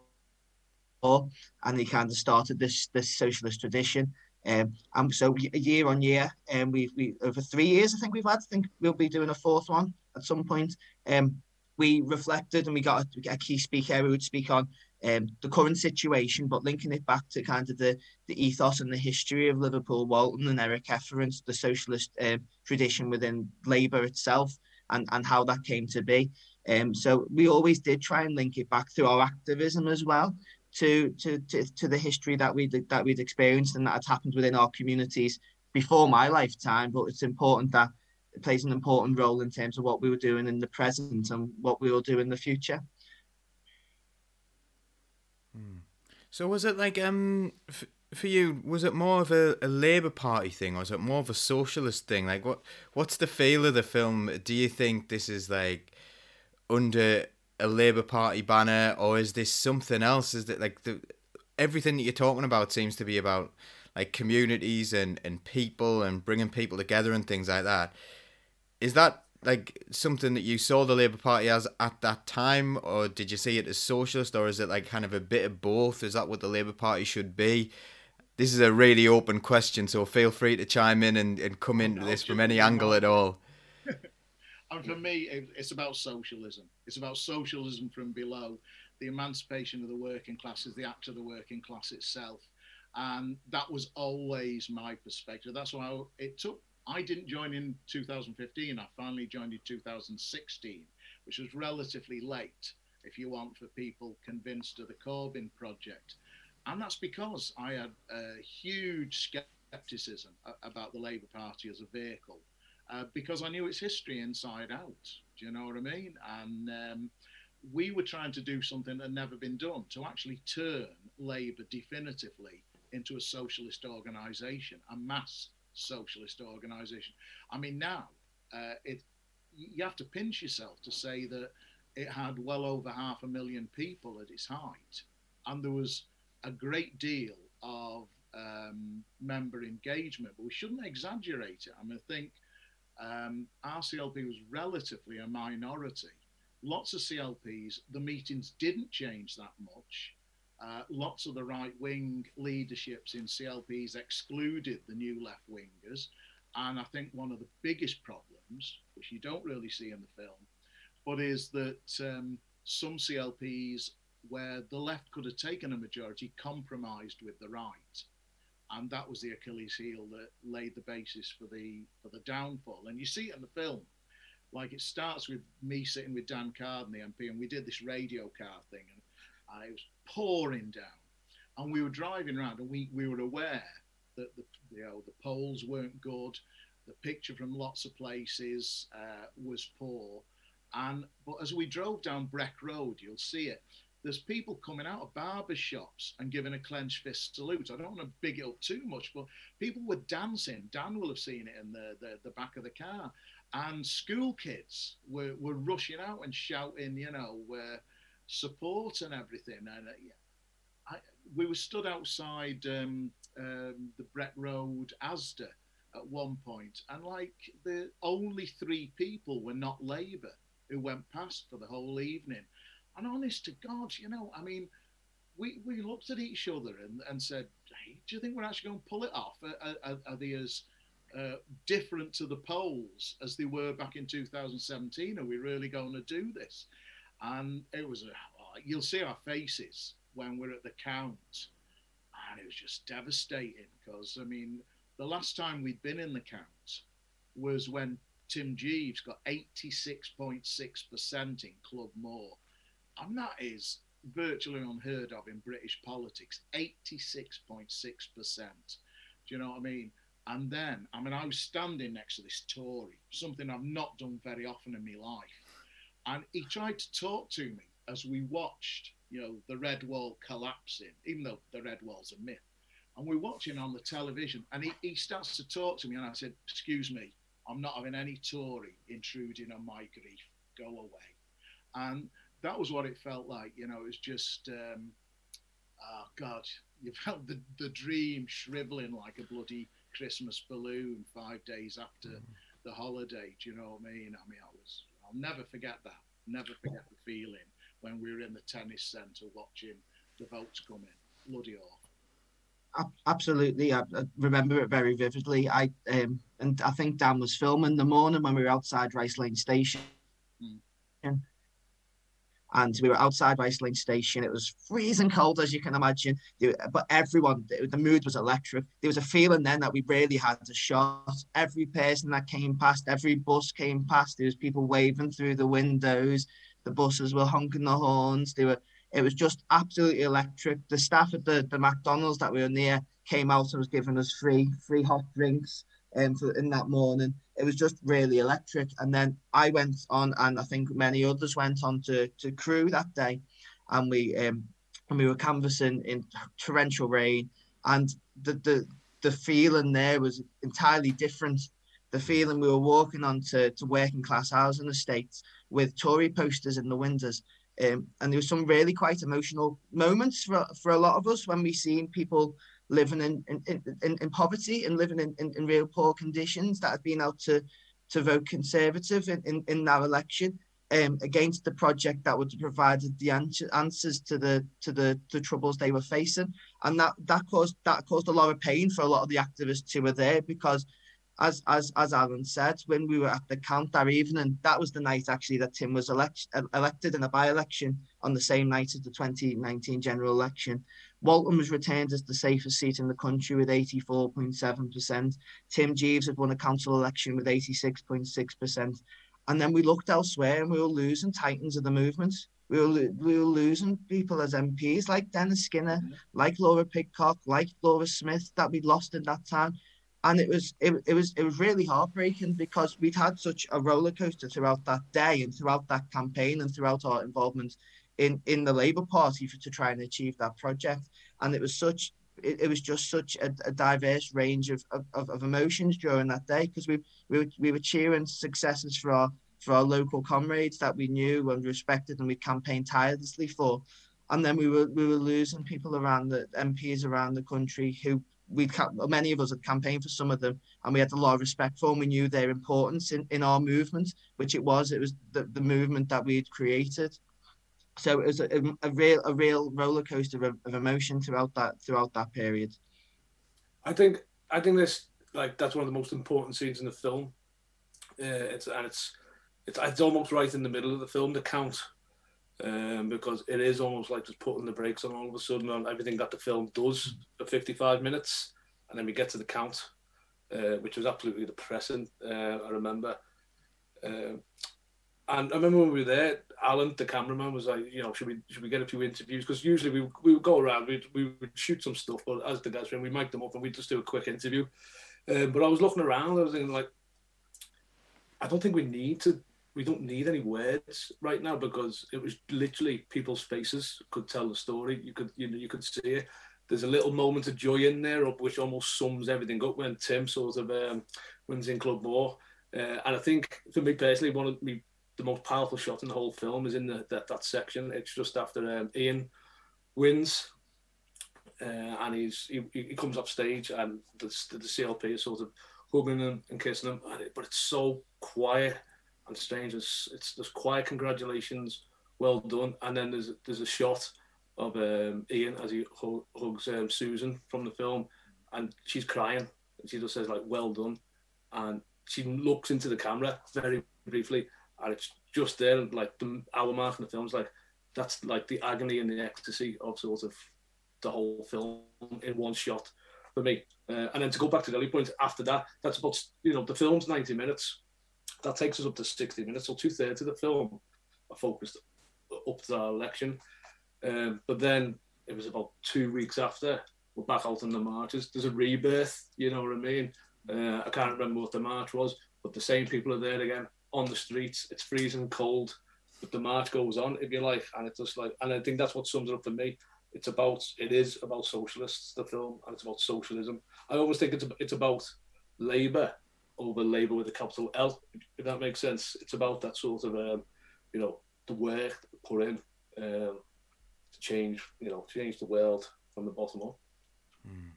and he kind of started this this socialist tradition. Um, and so year on year, and um, we we over three years, I think we've had. I think we'll be doing a fourth one at some point. Um, we reflected and we got a, key speaker who would speak on um, the current situation, but linking it back to kind of the, the ethos and the history of Liverpool, Walton and Eric Heffer and the socialist um, tradition within Labour itself. and, and how that came to be. Um, so we always did try and link it back through our activism as well to to to, to the history that we that we'd experienced and that had happened within our communities before my lifetime. But it's important that it plays an important role in terms of what we were doing in the present and what we will do in the future. Hmm. So was it like um f- for you? Was it more of a, a Labour Party thing, or was it more of a socialist thing? Like what what's the feel of the film? Do you think this is like under a Labour Party banner, or is this something else? Is that like the everything that you're talking about seems to be about like communities and and people and bringing people together and things like that. Is that like something that you saw the Labour Party as at that time, or did you see it as socialist, or is it like kind of a bit of both? Is that what the Labour Party should be? This is a really open question, so feel free to chime in and, and come into this from any angle at all. And for me, it's about socialism. It's about socialism from below, the emancipation of the working classes, the act of the working class itself. And that was always my perspective. That's why it took, I didn't join in 2015. I finally joined in 2016, which was relatively late, if you want, for people convinced of the Corbyn project. And that's because I had a huge skepticism about the Labour Party as a vehicle uh, because I knew its history inside out. Do you know what I mean? And um, we were trying to do something that had never been done to actually turn Labour definitively into a socialist organisation, a mass socialist organisation. I mean, now uh, it you have to pinch yourself to say that it had well over half a million people at its height, and there was a great deal of um, member engagement. But we shouldn't exaggerate it. I mean, I think um, RCLP was relatively a minority. Lots of CLPs, the meetings didn't change that much. Uh, lots of the right wing leaderships in CLPs excluded the new left wingers. And I think one of the biggest problems, which you don't really see in the film, but is that um, some CLPs where the left could have taken a majority compromised with the right and that was the Achilles heel that laid the basis for the for the downfall. And you see it in the film, like it starts with me sitting with Dan Carden, the MP, and we did this radio car thing, and, and it was pouring down, and we were driving around, and we we were aware that the you know the polls weren't good, the picture from lots of places uh, was poor, and but as we drove down Breck Road, you'll see it there's people coming out of barber shops and giving a clenched fist salute. I don't want to big it up too much, but people were dancing. Dan will have seen it in the, the, the back of the car. And school kids were, were rushing out and shouting, you know, uh, support and everything. And uh, I, we were stood outside um, um, the Breck Road Asda at one point, and like the only three people were not Labour who went past for the whole evening. And honest to God, you know, I mean, we, we looked at each other and, and said, hey, do you think we're actually going to pull it off? Are, are, are they as uh, different to the polls as they were back in 2017? Are we really going to do this? And it was, a, you'll see our faces when we're at the count. And it was just devastating because, I mean, the last time we'd been in the count was when Tim Jeeves got 86.6% in Club Moor and that is virtually unheard of in British politics 86.6%. Do you know what I mean? And then, I mean, I was standing next to this Tory, something I've not done very often in my life. And he tried to talk to me as we watched, you know, the Red Wall collapsing, even though the Red Wall's a myth. And we're watching on the television, and he, he starts to talk to me, and I said, Excuse me, I'm not having any Tory intruding on my grief. Go away. And that was what it felt like. You know, it was just, um, oh God, you felt the, the dream shriveling like a bloody Christmas balloon five days after mm. the holiday. Do you know what I mean? I mean, I was, I'll never forget that. Never forget the feeling when we were in the tennis centre watching the votes come in. Bloody awful. Absolutely, I, remember it very vividly. I um, and I think Dan was filming the morning when we were outside Rice Lane Station, mm and we were outside Rice Lane Station. It was freezing cold, as you can imagine, but everyone, the mood was electric. There was a feeling then that we really had a shot. Every person that came past, every bus came past, there was people waving through the windows. The buses were honking the horns. They were. It was just absolutely electric. The staff at the, the McDonald's that we were near came out and was giving us free free hot drinks um, for, in that morning. It was just really electric. And then I went on, and I think many others went on to to Crewe that day, and we um, and we were canvassing in torrential rain, and the the the feeling there was entirely different. The feeling we were walking on to, working class housing estates with Tory posters in the windows. Um, and there was some really quite emotional moments for, for a lot of us when we seen people living in in, in, in poverty and living in, in, in, real poor conditions that had been out to to vote conservative in, in, in that election um, against the project that would have provided the answer, answers to the to the, the troubles they were facing and that that caused that caused a lot of pain for a lot of the activists who were there because as as as Alan said, when we were at the count that evening, that was the night actually that Tim was elect, elected in a by-election on the same night as the 2019 general election. Walton was retained as the safest seat in the country with 84.7%. Tim Jeeves had won a council election with 86.6%. And then we looked elsewhere and we were losing titans of the movement. We were, we were losing people as MPs like Dennis Skinner, mm-hmm. like Laura Pidcock, like Laura Smith that we'd lost in that time and it was it, it was it was really heartbreaking because we'd had such a roller coaster throughout that day and throughout that campaign and throughout our involvement in in the Labour Party for, to try and achieve that project. And it was such it, it was just such a, a diverse range of, of, of emotions during that day because we we were, we were cheering successes for our for our local comrades that we knew and respected and we campaigned tirelessly for. And then we were we were losing people around the MPs around the country who we many of us had campaigned for some of them and we had a lot of respect for them. We knew their importance in, in our movement, which it was. It was the, the movement that we had created. So it was a, a real a real roller coaster of, of emotion throughout that throughout that period. I think I think this like that's one of the most important scenes in the film. Uh, it's and it's it's it's almost right in the middle of the film. The count um, because it is almost like just putting the brakes on all of a sudden on everything that the film does for 55 minutes, and then we get to the count, uh, which was absolutely depressing. Uh, I remember, uh, and I remember when we were there, Alan, the cameraman, was like, you know, should we should we get a few interviews? Because usually we, we would go around, we'd, we would shoot some stuff, but as the guys were, we mic them up and we'd just do a quick interview. Um, but I was looking around, I was thinking like, I don't think we need to we don't need any words right now because it was literally people's faces could tell the story. You could you know you could see it. There's a little moment of joy in there, which almost sums everything up when Tim sort of um, wins in Club Moor. Uh, and I think for me personally, one of me the most powerful shot in the whole film is in the, that that section. It's just after um, Ian wins, uh, and he's he, he comes off stage, and the, the, CLP is sort of hugging him and kissing him, and it, but it's so quiet and strange. It's, it's there's quiet congratulations, well done, and then there's there's a shot of um, Ian as he hugs um, Susan from the film, and she's crying, and she just says like well done, and she looks into the camera very briefly, and it's just there, And like the hour mark in the film's like that's like the agony and the ecstasy of sort of the whole film in one shot for me. Uh, and then to go back to the early point after that, that's about you know the film's 90 minutes that takes us up to 60 minutes. So two thirds of the film are focused up to that election. Um, but then it was about two weeks after we're back out on the marches. There's a rebirth, you know what I mean? Uh, I can't remember what the march was, but the same people are there again on the streets. It's freezing cold, but the march goes on, if you like, and it's just like, and I think that's what sums it up for me. It's about, it is about socialists, the film, and it's about socialism. I always think it's it's about Labour over Labour with a capital L, if that makes sense. It's about that sort of, um, you know, the work put in um, to change, you know, change the world from the bottom up. Mm.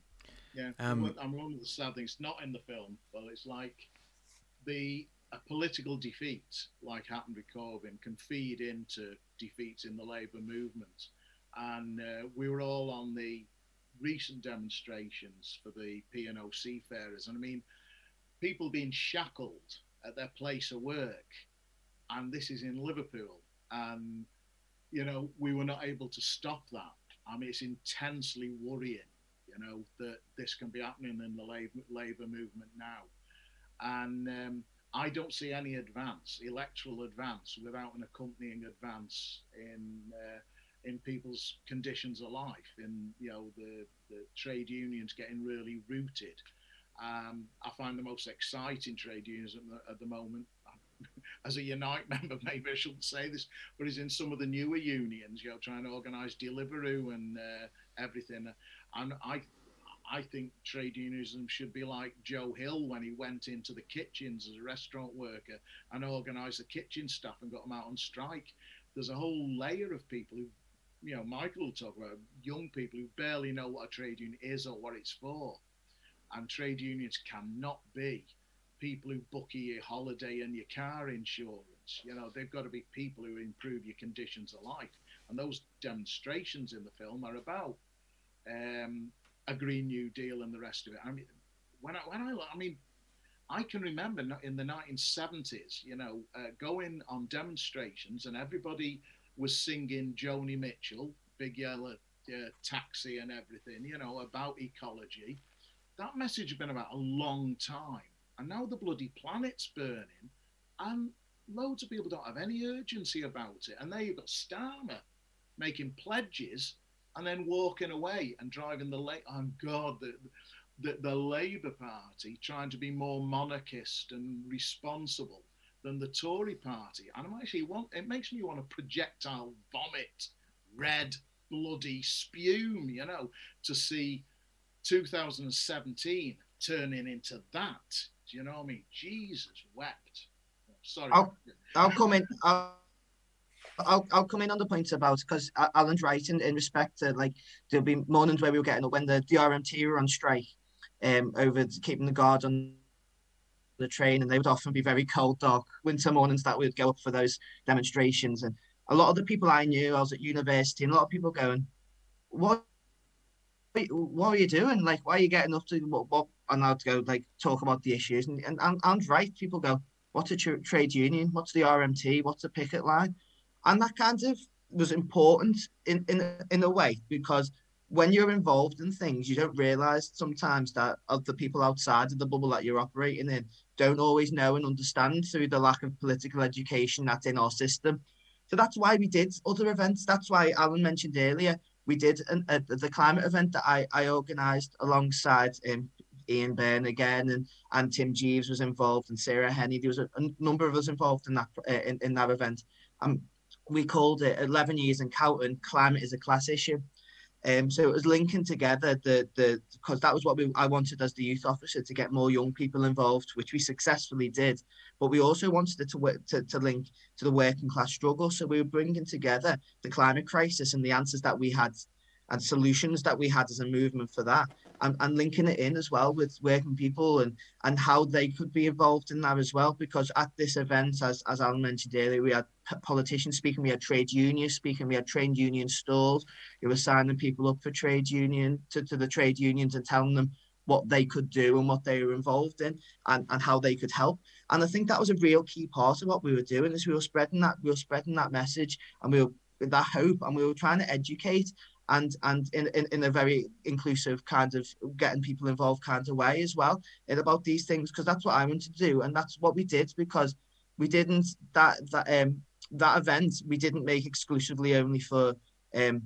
Yeah, um, I'm one of the sad things, not in the film, but it's like the a political defeat, like happened with Corbyn, can feed into defeats in the Labour movement. And uh, we were all on the recent demonstrations for the P&O seafarers. And I mean, people being shackled at their place of work, and this is in Liverpool, and you know, we were not able to stop that. I mean, it's intensely worrying, you know, that this can be happening in the labor, labor movement now. And um, I don't see any advance, electoral advance, without an accompanying advance in uh, in people's conditions of life, in you know the, the trade unions getting really rooted. Um, I find the most exciting trade unions at the, at the moment as a Unite member, maybe I shouldn't say this, but is in some of the newer unions, you know, trying to organise Deliveroo and uh, everything. And I, I think trade unionism should be like Joe Hill when he went into the kitchens as a restaurant worker and organised the kitchen staff and got them out on strike. There's a whole layer of people who, you know, Michael will talk about young people who barely know what a trade union is or what it's for. And trade unions cannot be people who book your holiday and your car insurance. You know, they've got to be people who improve your conditions of life. And those demonstrations in the film are about um, a Green New Deal and the rest of it. I mean, when I, when I, I mean, I can remember in the 1970s, you know, uh, going on demonstrations and everybody was singing Joni Mitchell, Big Yellow uh, Taxi and everything, you know, about ecology. That message has been about a long time and now the bloody planet's burning, and loads of people don't have any urgency about it. And there you've got Starmer making pledges and then walking away and driving the late. Oh God, the, the the Labour Party trying to be more monarchist and responsible than the Tory Party. And I'm actually want it makes me want to projectile vomit, red, bloody spume, you know, to see 2017 turning into that. Do you know what I mean? Jesus wept. Sorry. I'll, I'll come in. I'll, I'll, I'll come in on the point about because Alan's right in, in respect to like there'll be mornings where we were getting up when the, RMT were on strike um over keeping the guard on the train and they would often be very cold dark winter mornings that we'd go up for those demonstrations and a lot of the people I knew I was at university and a lot of people going what what are you doing like why are you getting up to what, what and I'd go like talk about the issues, and and, and, right, people go, what's a tra- trade union? What's the RMT? What's a picket line? And that kind of was important in in in a way because when you're involved in things, you don't realize sometimes that other people outside of the bubble that you're operating in don't always know and understand through the lack of political education that's in our system. So that's why we did other events. That's why Alan mentioned earlier we did an, a, the climate event that I, I organised alongside um, Ian Byrne again, and, and Tim Jeeves was involved, and Sarah Henny. There was a, a number of us involved in that uh, in, in that event. Um, we called it 11 years in Cowton, climate is a class issue. Um, so it was linking together the the because that was what we I wanted as the youth officer to get more young people involved, which we successfully did. But we also wanted it to work to, to link to the working class struggle. So we were bringing together the climate crisis and the answers that we had and solutions that we had as a movement for that and, and linking it in as well with working people and and how they could be involved in that as well because at this event as, as Alan mentioned earlier we had politicians speaking we had trade unions speaking we had trade union stalls. We were signing people up for trade union to, to the trade unions and telling them what they could do and what they were involved in and, and how they could help. And I think that was a real key part of what we were doing is we were spreading that we were spreading that message and we were that hope and we were trying to educate and and in, in, in a very inclusive kind of getting people involved kind of way as well in about these things because that's what I want to do and that's what we did because we didn't that that um that event we didn't make exclusively only for um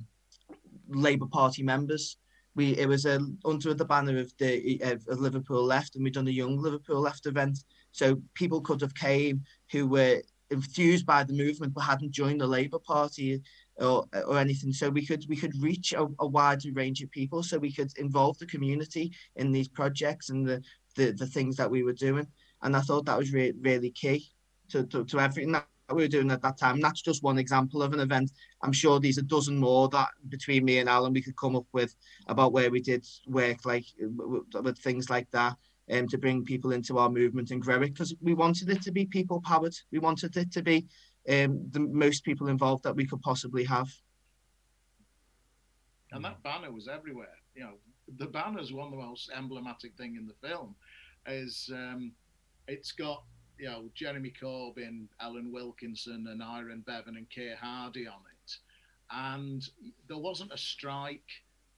Labour Party members. We it was a, under the banner of the of Liverpool Left, and we done a young Liverpool Left event. So people could have came who were enthused by the movement but hadn't joined the Labour Party or, or anything. So we could we could reach a, a wider range of people. So we could involve the community in these projects and the the, the things that we were doing. And I thought that was re- really key to, to, to everything that we were doing at that time. And that's just one example of an event. I'm sure there's a dozen more that between me and Alan we could come up with about where we did work like with, with things like that. Um, to bring people into our movement and grow it because we wanted it to be people powered. We wanted it to be um, the most people involved that we could possibly have. And that banner was everywhere. You know, the banner is one of the most emblematic thing in the film. Is um, it's got you know Jeremy Corbyn, Ellen Wilkinson, and Aneurin Bevan and Keir Hardie on it, and there wasn't a strike,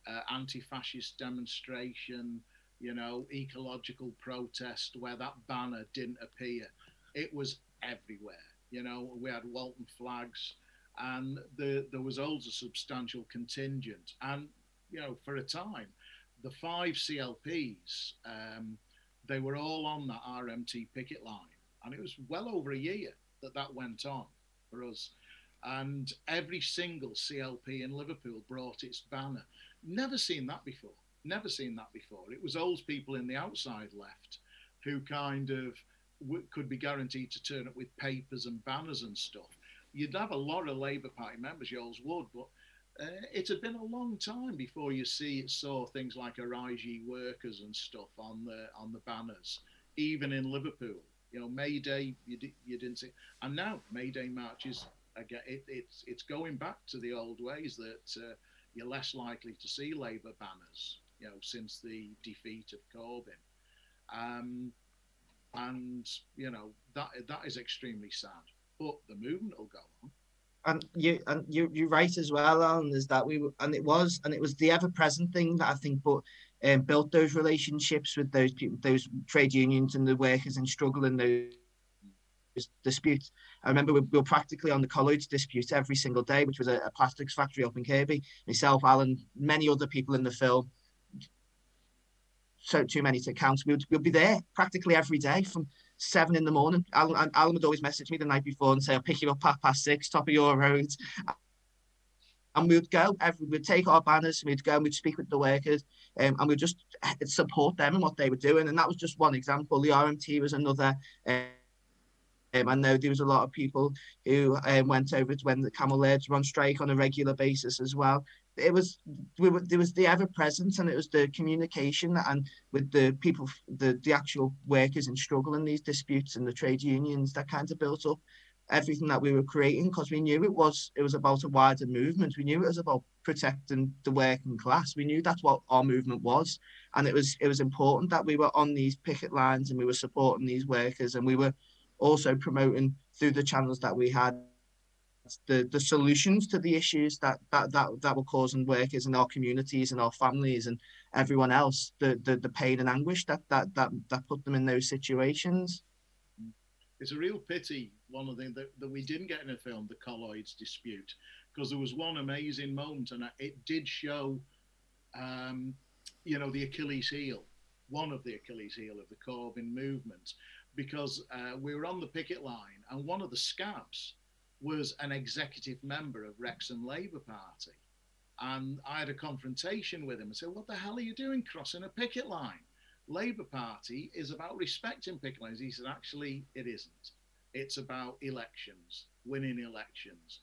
uh, anti-fascist demonstration, you know, ecological protest where that banner didn't appear. It was everywhere. You know, we had Walton flags, and the, there was always a substantial contingent. And you know, for a time, the five CLPs, um, they were all on that RMT picket line, and it was well over a year that that went on for us. And every single CLP in Liverpool brought its banner. Never seen that before. Never seen that before. It was old people in the outside left who kind of could be guaranteed to turn up with papers and banners and stuff. You'd have a lot of Labour Party members, you always would, but uh, it had been a long time before you see saw things like Arise Workers and stuff on the on the banners, even in Liverpool. You know, May Day you, di- you didn't see, and now May Day marches again. It, it's it's going back to the old ways that uh, you're less likely to see Labour banners. You know, since the defeat of Corbyn, um, and you know that that is extremely sad. But the movement will go on and you and you you're right as well, Alan, is that we and it was and it was the ever present thing that I think but um, built those relationships with those people, those trade unions and the workers and struggle in those disputes. I remember we, we, were practically on the college dispute every single day, which was a, a plastics factory up in Kirkby. Myself, Alan, many other people in the film. So too many to count. We would, we'd be there practically every day from seven in the morning. Alan, Alan would always message me the night before and say, I'll pick you up half past six, top of your road. And we would go, every, we'd take our banners, we'd go and we'd speak with the workers um, and we'd just eh, support them and what they were doing. And that was just one example. The RMT was another. Um, I know there was a lot of people who um, went over to when the camel herders were on strike on a regular basis as well it was we were, there was the ever presence and it was the communication and with the people the the actual workers in struggle in these disputes and the trade unions that kind of built up everything that we were creating because we knew it was it was about a wider movement. We knew it was about protecting the working class. We knew that's what our movement was. And it was it was important that we were on these picket lines and we were supporting these workers and we were also promoting through the channels that we had the the solutions to the issues that that that, that were causing workers in our communities and our families and everyone else the, the the pain and anguish that that that that put them in those situations. It's a real pity one of the that, that we didn't get in a film the colloids dispute because there was one amazing moment and it did show um, you know the achilles heel one of the achilles heel of the corbyn movement because uh, we were on the picket line and one of the scabs was an executive member of Wrexham Labour Party. And I had a confrontation with him and said, What the hell are you doing crossing a picket line? Labour Party is about respecting picket lines. He said, Actually, it isn't. It's about elections, winning elections.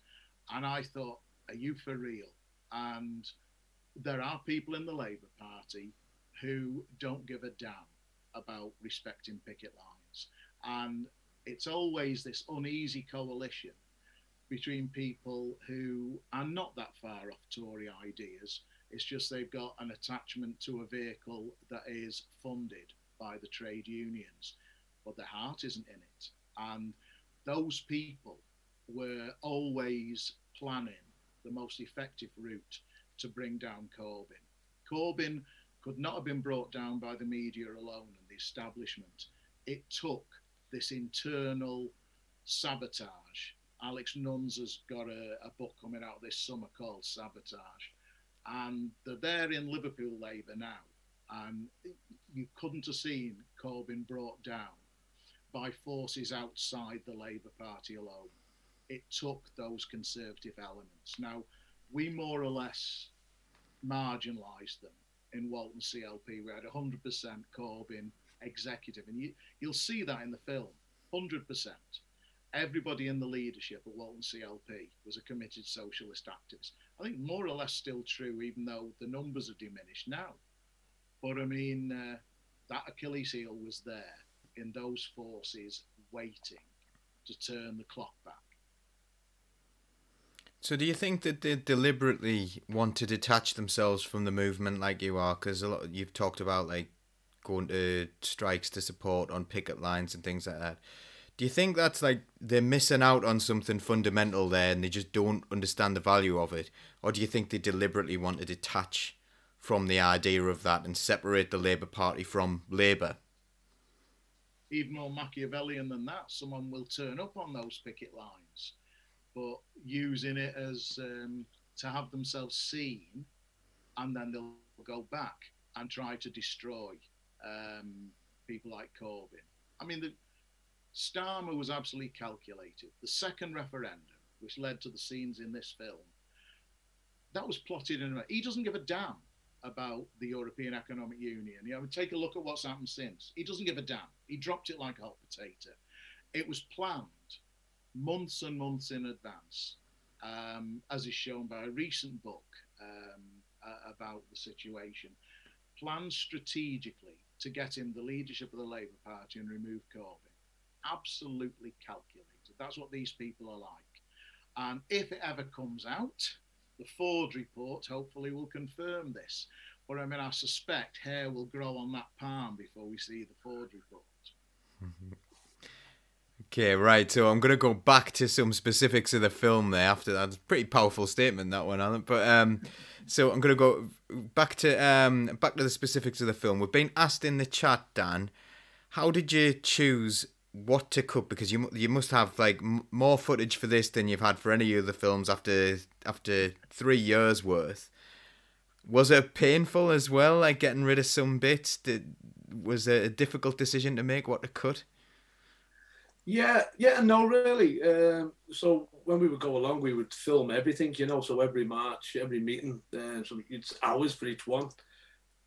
And I thought, Are you for real? And there are people in the Labour Party who don't give a damn about respecting picket lines. And it's always this uneasy coalition between people who are not that far off Tory ideas. It's just they've got an attachment to a vehicle that is funded by the trade unions, but their heart isn't in it. And those people were always planning the most effective route to bring down Corbyn. Corbyn could not have been brought down by the media alone and the establishment. It took this internal sabotage Alex Nunns has got a, a, book coming out this summer called Sabotage. And they're there in Liverpool Labour now. And you couldn't have seen Corbyn brought down by forces outside the Labour Party alone. It took those conservative elements. Now, we more or less marginalised them in Walton CLP. We had 100% Corbyn executive. And you, you'll see that in the film 100% everybody in the leadership of Walton CLP was a committed socialist activist. I think more or less still true, even though the numbers have diminished now. But I mean, uh, that Achilles heel was there in those forces waiting to turn the clock back. So, do you think that they deliberately want to detach themselves from the movement like you are? Because a lot you've talked about like going to strikes to support on picket lines and things like that Do you think that's like they're missing out on something fundamental there and they just don't understand the value of it? Or do you think they deliberately want to detach from the idea of that and separate the Labour Party from Labour? Even more Machiavellian than that, someone will turn up on those picket lines, but using it as um, to have themselves seen, and then they'll go back and try to destroy um, people like Corbyn. I mean, the, Starmer was absolutely calculated. The second referendum, which led to the scenes in this film, that was plotted in a He doesn't give a damn about the European Economic Union. You know, take a look at what's happened since. He doesn't give a damn. He dropped it like a hot potato. It was planned months and months in advance, um, as is shown by a recent book um, uh, about the situation. Planned strategically to get him the leadership of the Labour Party and remove Corbyn absolutely calculated. That's what these people are like. And if it ever comes out, the Forde report hopefully will confirm this. But I mean, I suspect hair will grow on that palm before we see the Forde report. Okay, right. So I'm going to go back to some specifics of the film there after that. Pretty powerful statement, that one, Alan. But um, so I'm going to go back to um, back to the specifics of the film. We've been asked in the chat, Dan, how did you choose what to cut because you you must have like m- more footage for this than you've had for any other films after after three years worth. Was it painful as well, like getting rid of some bits? Did was it a difficult decision to make what to cut? Yeah, yeah, no, really. Um, so when we would go along, we would film everything, you know. So every march, every meeting, uh, so it's hours for each one.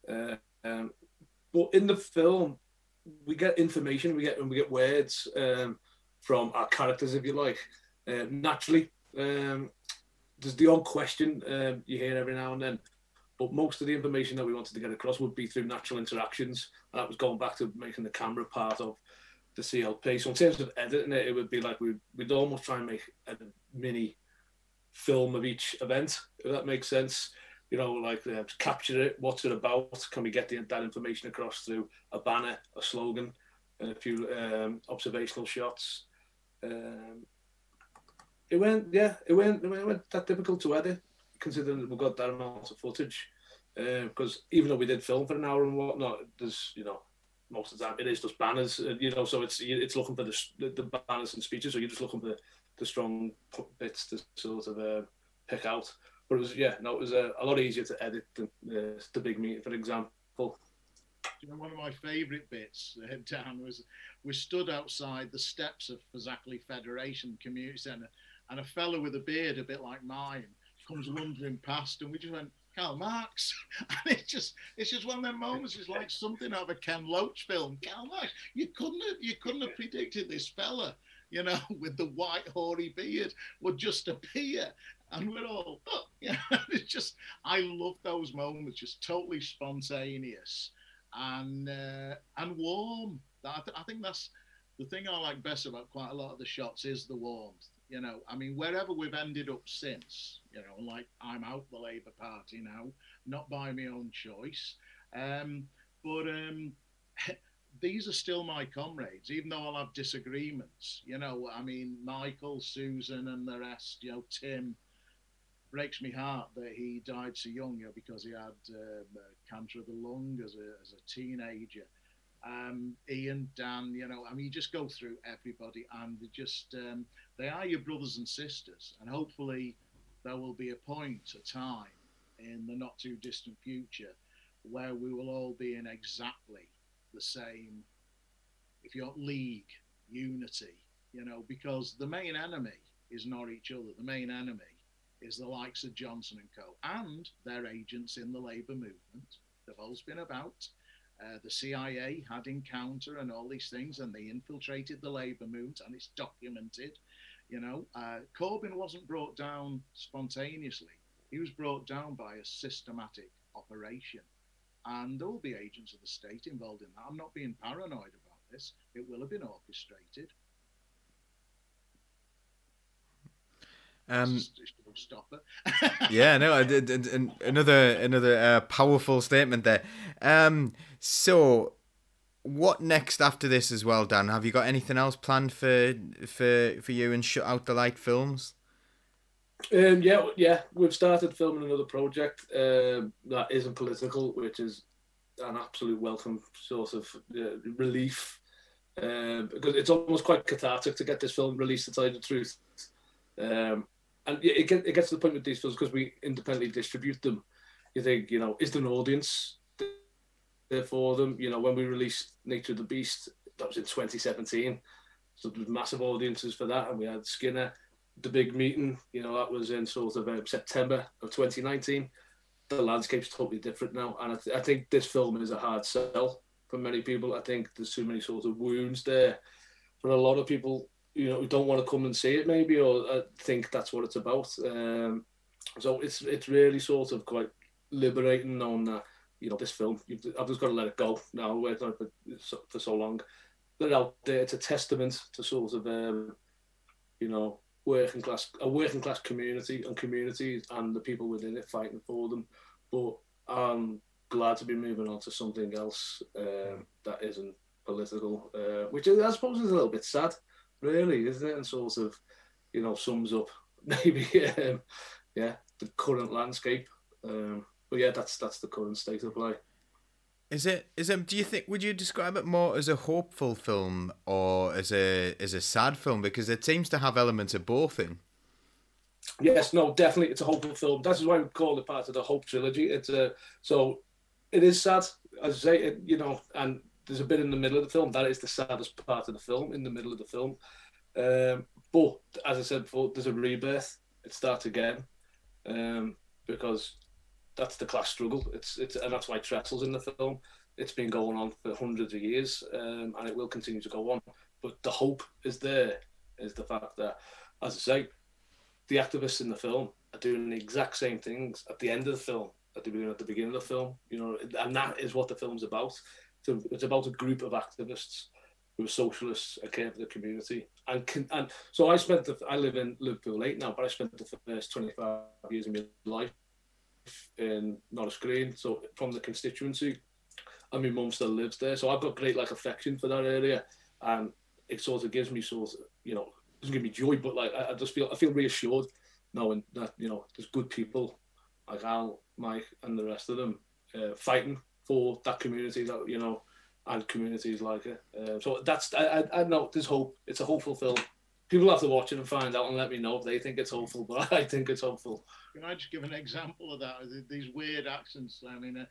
Uh, um, but in the film, we get information, we get and we get words um, from our characters, if you like. Uh, naturally, um, there's the odd question um, you hear every now and then, but most of the information that we wanted to get across would be through natural interactions, and that was going back to making the camera part of the CLP. So in terms of editing it, it would be like we'd, we'd almost try and make a mini film of each event, if that makes sense you know, like uh, capture it. What's it about? Can we get the, that information across through a banner, a slogan, and a few um, observational shots? Um, it went, yeah, it went, it went that difficult to edit, considering we got that amount of footage. Because uh, even though we did film for an hour and whatnot, there's, you know, most of the time it is just banners, uh, you know. So it's it's looking for the the banners and speeches. So you're just looking for the, the strong bits to sort of uh, pick out. But it was yeah, no, it was a, a lot easier to edit than uh, the big meeting, for example. You know, one of my favourite bits, uh, Dan, was we stood outside the steps of Fazakerley Federation Community Centre, and a fellow with a beard a bit like mine comes wandering past, and we just went, Karl Marx. And it's just it's just one of them moments. It's like something out of a Ken Loach film. Karl Marx. You couldn't have you couldn't have predicted this fella, you know, with the white hoary beard would just appear and we're all, oh, yeah, it's just, I love those moments, just totally spontaneous and uh, and warm. I, th- I think that's the thing I like best about quite a lot of the shots is the warmth. You know, I mean, wherever we've ended up since, you know, like I'm out the Labour Party now, not by my own choice. Um, but um, these are still my comrades, even though I'll have disagreements. You know, I mean, Michael, Susan, and the rest, you know, Tim, breaks my heart that he died so young because he had um, cancer of the lung as a, as a teenager. Um, Ian, Dan, you know, I mean, you just go through everybody and they just, um, they are your brothers and sisters. And hopefully there will be a point, a time in the not too distant future where we will all be in exactly the same, if you want, league, unity, you know, because the main enemy is not each other. The main enemy is the likes of Johnson and Co. and their agents in the labour movement. They've always been about. Uh, the CIA had Encounter and all these things, and they infiltrated the labour movement, and it's documented. You know, uh, Corbyn wasn't brought down spontaneously; he was brought down by a systematic operation, and there will be agents of the state involved in that. I'm not being paranoid about this; it will have been orchestrated. Um, yeah, no, another another uh, powerful statement there. Um, so what next after this as well, Dan? Have you got anything else planned for for for you and Shut Out the Light films? Um, yeah, yeah, we've started filming another project um, that isn't political, which is an absolute welcome source of uh, relief um, because it's almost quite cathartic to get this film released to tell you the truth. Um, and it, get, it gets to the point with these films because we independently distribute them. You think, you know, is there an audience there for them? You know, when we released Nature of the Beast, that was in 2017. So there was massive audiences for that, and we had Skinner the big meeting, you know, that was in sort of um, September of 2019. The landscape's totally different now, and I, th- I, think this film is a hard sell for many people. I think there's too many sort of wounds there for a lot of people, you know, don't want to come and see it maybe or uh, think that's what it's about. Um, so it's it's really sort of quite liberating knowing that you know this film. I've just got to let it go now. Worked on it for so, for so long. They're out there. It's a testament to sort of um, you know working class a working class community and communities and the people within it fighting for them. But I'm glad to be moving on to something else um, that isn't political, uh, which I suppose is a little bit sad, really, isn't it? And sort of, you know, sums up maybe, um, yeah, the current landscape. Um, but yeah, that's that's the current state of play. Is it? Is it? Do you think? Would you describe it more as a hopeful film or as a as a sad film? Because it seems to have elements of both in. Yes, no, definitely, it's a hopeful film. That's why we call it part of the Hope trilogy. It's a so it is sad, as I say, it, you know, and there's a bit in the middle of the film that is the saddest part of the film. In the middle of the film, um, but as I said before, there's a rebirth. It starts again um, because that's the class struggle. It's it's and that's why Tressell's in the film. It's been going on for hundreds of years, um, and it will continue to go on. But the hope is there. Is the fact that, as I say, the activists in the film are doing the exact same things at the end of the film, at the beginning, at the beginning of the film. You know, and that is what the film's about. It's about a group of activists who are socialists and care for the community. And can, and so I spent the I live in Liverpool late now, but I spent the first 25 years of my life in Norris Green, so from the constituency, and my mum still lives there, so I've got great like affection for that area, and it sort of gives me sort of you know doesn't give me joy, but like I, I just feel I feel reassured knowing that you know there's good people like Al, Mike, and the rest of them uh, fighting for that community that you know and communities like it. Uh, so that's I, I I know there's hope. It's a hopeful film people have to watch it and find out and let me know if they think it's hopeful. But I think it's hopeful. Can I just give an example of that? These weird accents. I mean, uh,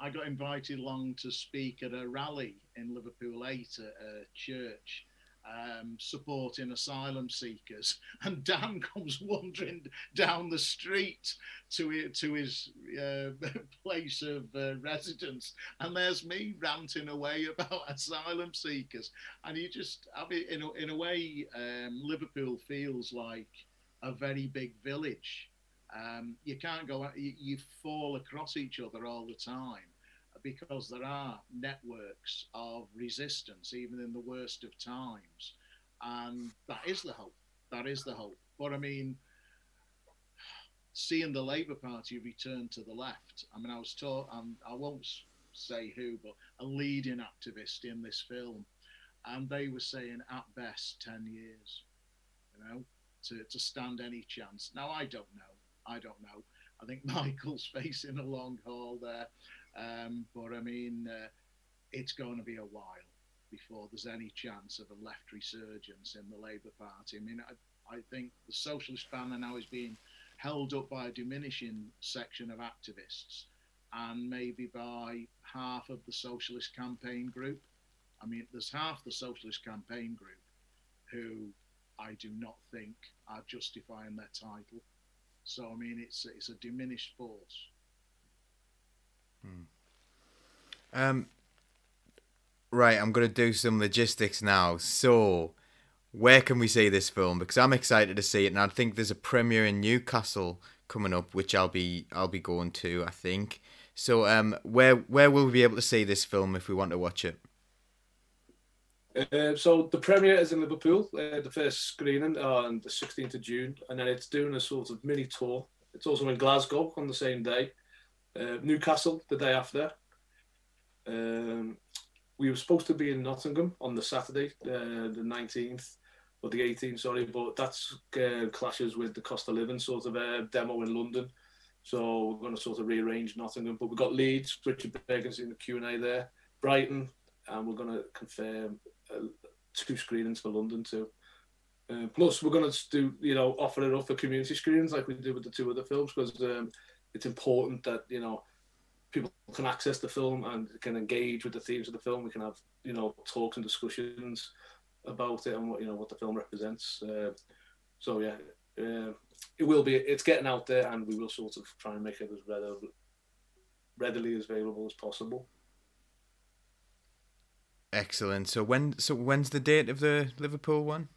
I got invited along to speak at a rally in Liverpool 8 at a church um, supporting asylum seekers, and Dan comes wandering down the street to to his uh, place of uh, residence, and there's me ranting away about asylum seekers, and you just, I mean, in a, in a way, um, Liverpool feels like a very big village. Um, you can't go, you, you fall across each other all the time because there are networks of resistance, even in the worst of times. And that is the hope. That is the hope. But I mean, seeing the Labour Party return to the left, I mean, I was taught, um, I won't say who, but a leading activist in this film, and they were saying at best 10 years, you know, to, to stand any chance. Now, I don't know. I don't know. I think Michael's facing a long haul there. Um, but I mean, uh, it's going to be a while before there's any chance of a left resurgence in the Labour Party. I mean, I, I think the socialist banner now is being held up by a diminishing section of activists and maybe by half of the socialist campaign group. I mean, there's half the socialist campaign group who I do not think are justifying their title. So I mean, it's it's a diminished force. Hmm. Um, right, I'm going to do some logistics now. So, where can we see this film? Because I'm excited to see it, and I think there's a premiere in Newcastle coming up, which I'll be I'll be going to. I think. So, um, where where will we be able to see this film if we want to watch it? Uh, so the premiere is in Liverpool, uh, the first screening on the 16th of June, and then it's doing a sort of mini tour. It's also in Glasgow on the same day, uh, Newcastle the day after. Um, we were supposed to be in Nottingham on the Saturday, uh, the 19th or the 18th, sorry, but that's uh, clashes with the cost of living sort of uh, demo in London. So we're going to sort of rearrange Nottingham, but we've got Leeds, Richard Burgon's in the Q and A there, Brighton, and we're going to confirm uh, two screenings for London too. Uh, plus, we're going to do, you know, offer it up for community screenings like we did with the two other films because um, it's important that you know people can access the film and can engage with the themes of the film. We can have, you know, talks and discussions about it and what you know what the film represents. Uh, so yeah, uh, it will be. It's getting out there, and we will sort of try and make it as readily, readily as available as possible. Excellent. So when so when's the date of the Liverpool one?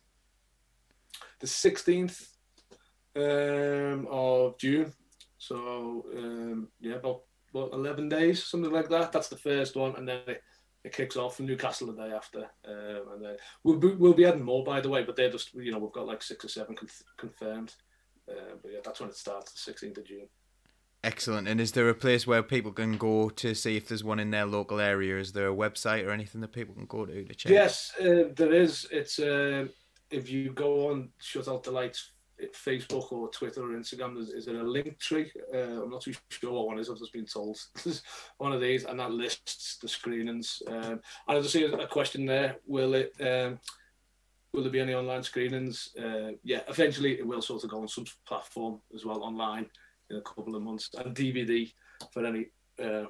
The sixteenth um, of June. So um, yeah, about what eleven days, something like that. That's the first one, and then it, it kicks off from Newcastle the day after. Um, and then we'll be, we'll be adding more, by the way, but they're just you know we've got like six or seven conf- confirmed. Uh, but yeah, that's when it starts, the sixteenth of June. Excellent. And is there a place where people can go to see if there's one in their local area? Is there a website or anything that people can go to to check? Yes, uh, there is. It's uh, if you go on Shut Out the Lights Facebook or Twitter or Instagram, is, is there a Linktree? Uh, I'm not too sure what one is. I've just been told one of these, and that lists the screenings. Um, and I just see a question there. Will it? Um, will there be any online screenings? Uh, yeah, eventually it will sort of go on some platform as well online in a couple of months, and DVD for any uh,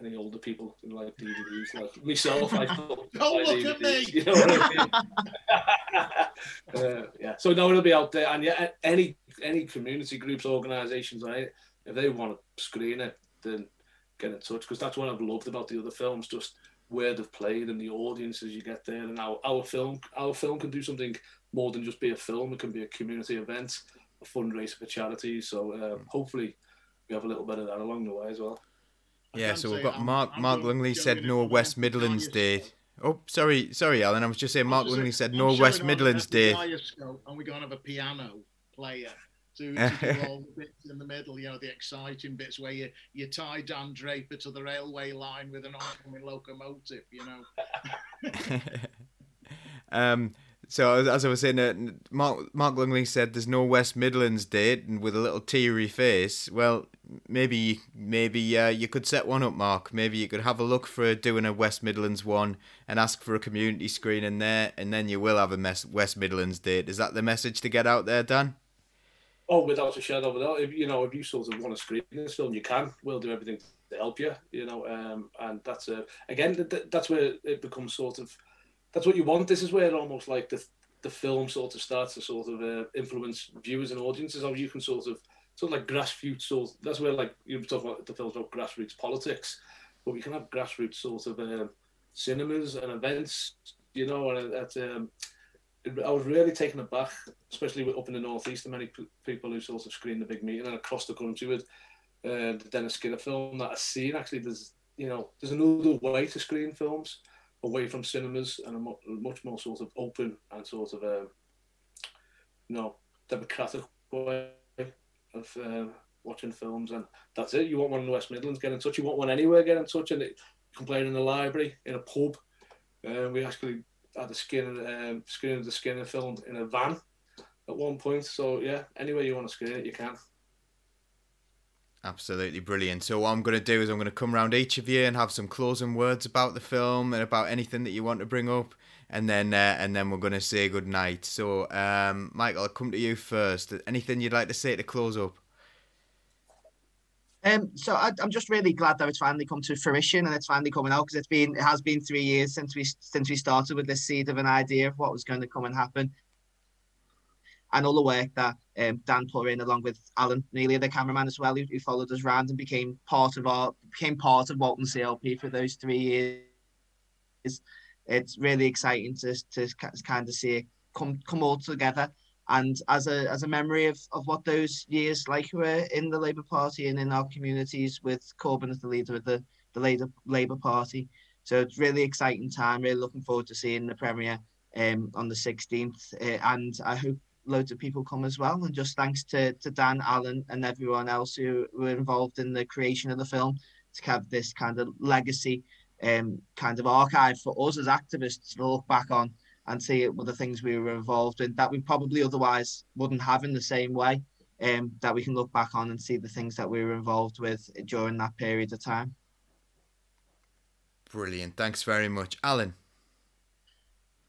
any older people who like DVDs, like myself. I don't look DVDs, at me. You know I? uh, yeah. So no, it'll be out there, and yeah, any any community groups, organisations, right? If they want to screen it, then get in touch because that's what I've loved about the other films. Just where they've played and the audiences you get there, and our our film our film can do something more than just be a film. It can be a community event, a fundraiser for charity. So uh, hopefully we have a little bit of that along the way as well. Yeah, so we've got Mark. I'm Mark Lungley said no West Midlands date. Oh, sorry, sorry, Alan. I was just saying. Mark Lungley said no West Midlands date. And we're going to have a piano player to, to do all the bits in the middle. You know, the exciting bits where you you tie Dan Draper to the railway line with an oncoming locomotive. You know. um. So as I was saying, uh, Mark Mark Lungley said there's no West Midlands date, and with a little teary face. Well, maybe maybe uh, you could set one up, Mark. Maybe you could have a look for doing a West Midlands one and ask for a community screen in there, and then you will have a West Midlands date. Is that the message to get out there, Dan? Oh, without a shadow of a doubt. If you know, if you sort of want to screen this film, you can. We'll do everything to help you. You know, um, and that's uh, again, that's where it becomes sort of that's what you want. This is where almost like the the film sort of starts to sort of uh, influence viewers and audiences. How you can sort of sort of like grassroots sort. Of, that's where like you talk about the films about grassroots politics, but we can have grassroots sort of uh, cinemas and events. You know, and that um, I was really taken aback, especially up in the northeast, the many p- people who sort of screen the big meeting and across the country with uh, the Dennis Skinner film that I've seen. Actually, there's you know there's another way to screen films away from cinemas and a much more sort of open and sort of um, you know democratic way of uh, watching films. And that's it. You want one in the West Midlands get in touch. You want one anywhere get in touch. And it, you can play it in the library in a pub. Uh, we actually had a Skinner um, screen of the Skinner film in a van at one point. So yeah anywhere you want to screen it you can Absolutely brilliant. So what I'm going to do is I'm going to come around each of you and have some closing words about the film and about anything that you want to bring up, and then uh, and then we're going to say good night. So um, Michael, I'll come to you first. Anything you'd like to say to close up? Um, so I, am just really glad that it's finally come to fruition and it's finally coming out because it's been it has been three years since we since we started with this seed of an idea of what was going to come and happen and all the work that um, Dan put along with Alan Neely, the cameraman as well, who, who, followed us around and became part of our became part of Walton CLP for those three years. It's really exciting to to kind of see it come come all together. And as a as a memory of, of what those years like were in the Labour Party and in our communities with Corbyn as the leader of the, the Labour Labour Party. So it's really exciting time. Really looking forward to seeing the premiere um, on the 16th. Uh, and I hope loads of people come as well. And just thanks to, to Dan, Allen, and everyone else who were involved in the creation of the film to have this kind of legacy um, kind of archive for us as activists to look back on and see it were the things we were involved in that we probably otherwise wouldn't have in the same way. Um, that we can look back on and see the things that we were involved with during that period of time. Brilliant. Thanks very much, Alan.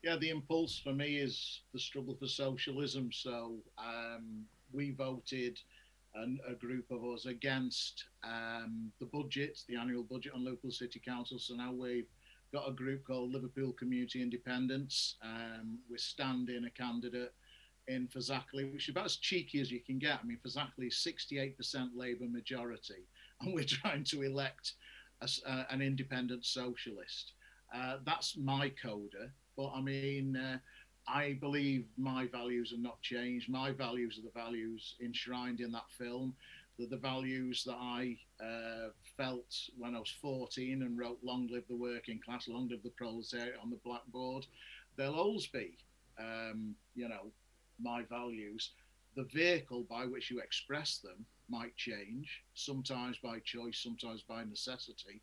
Yeah, the impulse for me is the struggle for socialism. So um, we voted an, a group of us against um, the budget, the annual budget on local city councils. So now we've got a group called Liverpool Community Independents. Um, we're standing a candidate in for Fazakerley, which is about as cheeky as you can get. I mean, Fazakerley is 68% Labour majority, and we're trying to elect a, uh, an independent socialist. Uh, that's my coda, but I mean, uh, I believe my values have not changed. My values are the values enshrined in that film. They're the values that I uh, felt when I was 14 and wrote Long Live the Working Class, Long Live the Proletariat on the blackboard. They'll always be, um, you know, my values. The vehicle by which you express them might change, sometimes by choice, sometimes by necessity.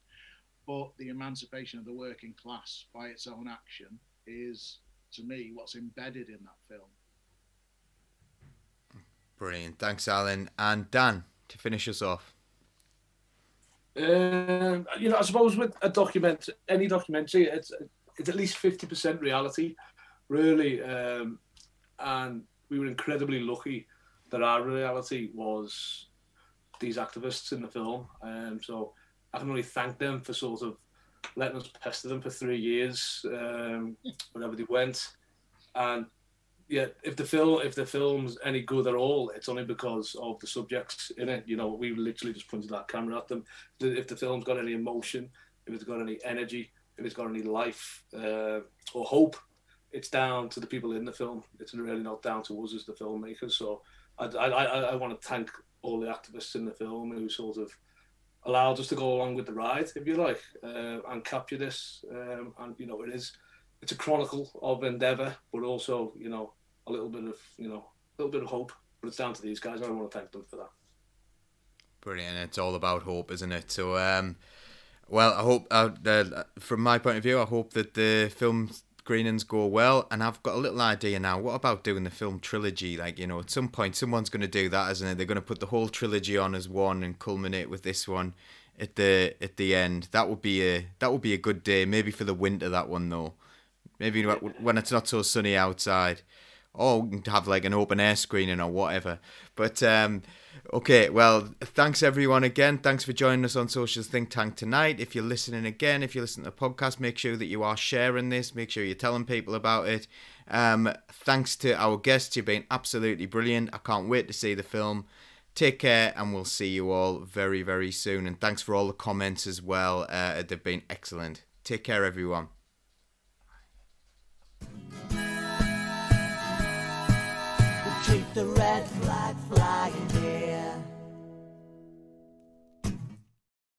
But the emancipation of the working class by its own action is to me what's embedded in that film. Brilliant. Thanks, Alan. And Dan, to finish us off. Um, you know, I suppose with a document, any documentary, it's it's at least fifty percent reality, really. Um, and we were incredibly lucky that our reality was these activists in the film. Um, so I can only thank them for sort of letting us pester them for three years, um, wherever they went. And yeah, if the film if the film's any good at all, it's only because of the subjects in it. You know, we literally just pointed that camera at them. If the film's got any emotion, if it's got any energy, if it's got any life uh, or hope, it's down to the people in the film. It's really not down to us as the filmmakers. So I, I, I, I want to thank all the activists in the film who sort of allowed us to go along with the ride, if you like, uh, and capture this. Um, and you know, it is it's a chronicle of endeavour, but also you know a little bit of you know a little bit of hope. But it's down to these guys, and I want to thank them for that. Brilliant! It's all about hope, isn't it? So, um, well, I hope uh, uh, from my point of view, I hope that the film screenings go well. And I've got a little idea now. What about doing the film trilogy? Like, you know, at some point, someone's going to do that, isn't it? They're going to put the whole trilogy on as one and culminate with this one at the at the end. That would be a that would be a good day. Maybe for the winter, that one though. Maybe when it's not so sunny outside, or have like an open air screening or whatever. But um, Okay, well, thanks everyone again. Thanks for joining us on Socialist Think Tank tonight. If you're listening again, if you're listening to the podcast, make sure that you are sharing this. Make sure you're telling people about it. Um, thanks to our guests. You've been absolutely brilliant. I can't wait to see the film. Take care, and we'll see you all very, very soon. And thanks for all the comments as well. Uh, they've been excellent. Take care, everyone. The red flag flying here.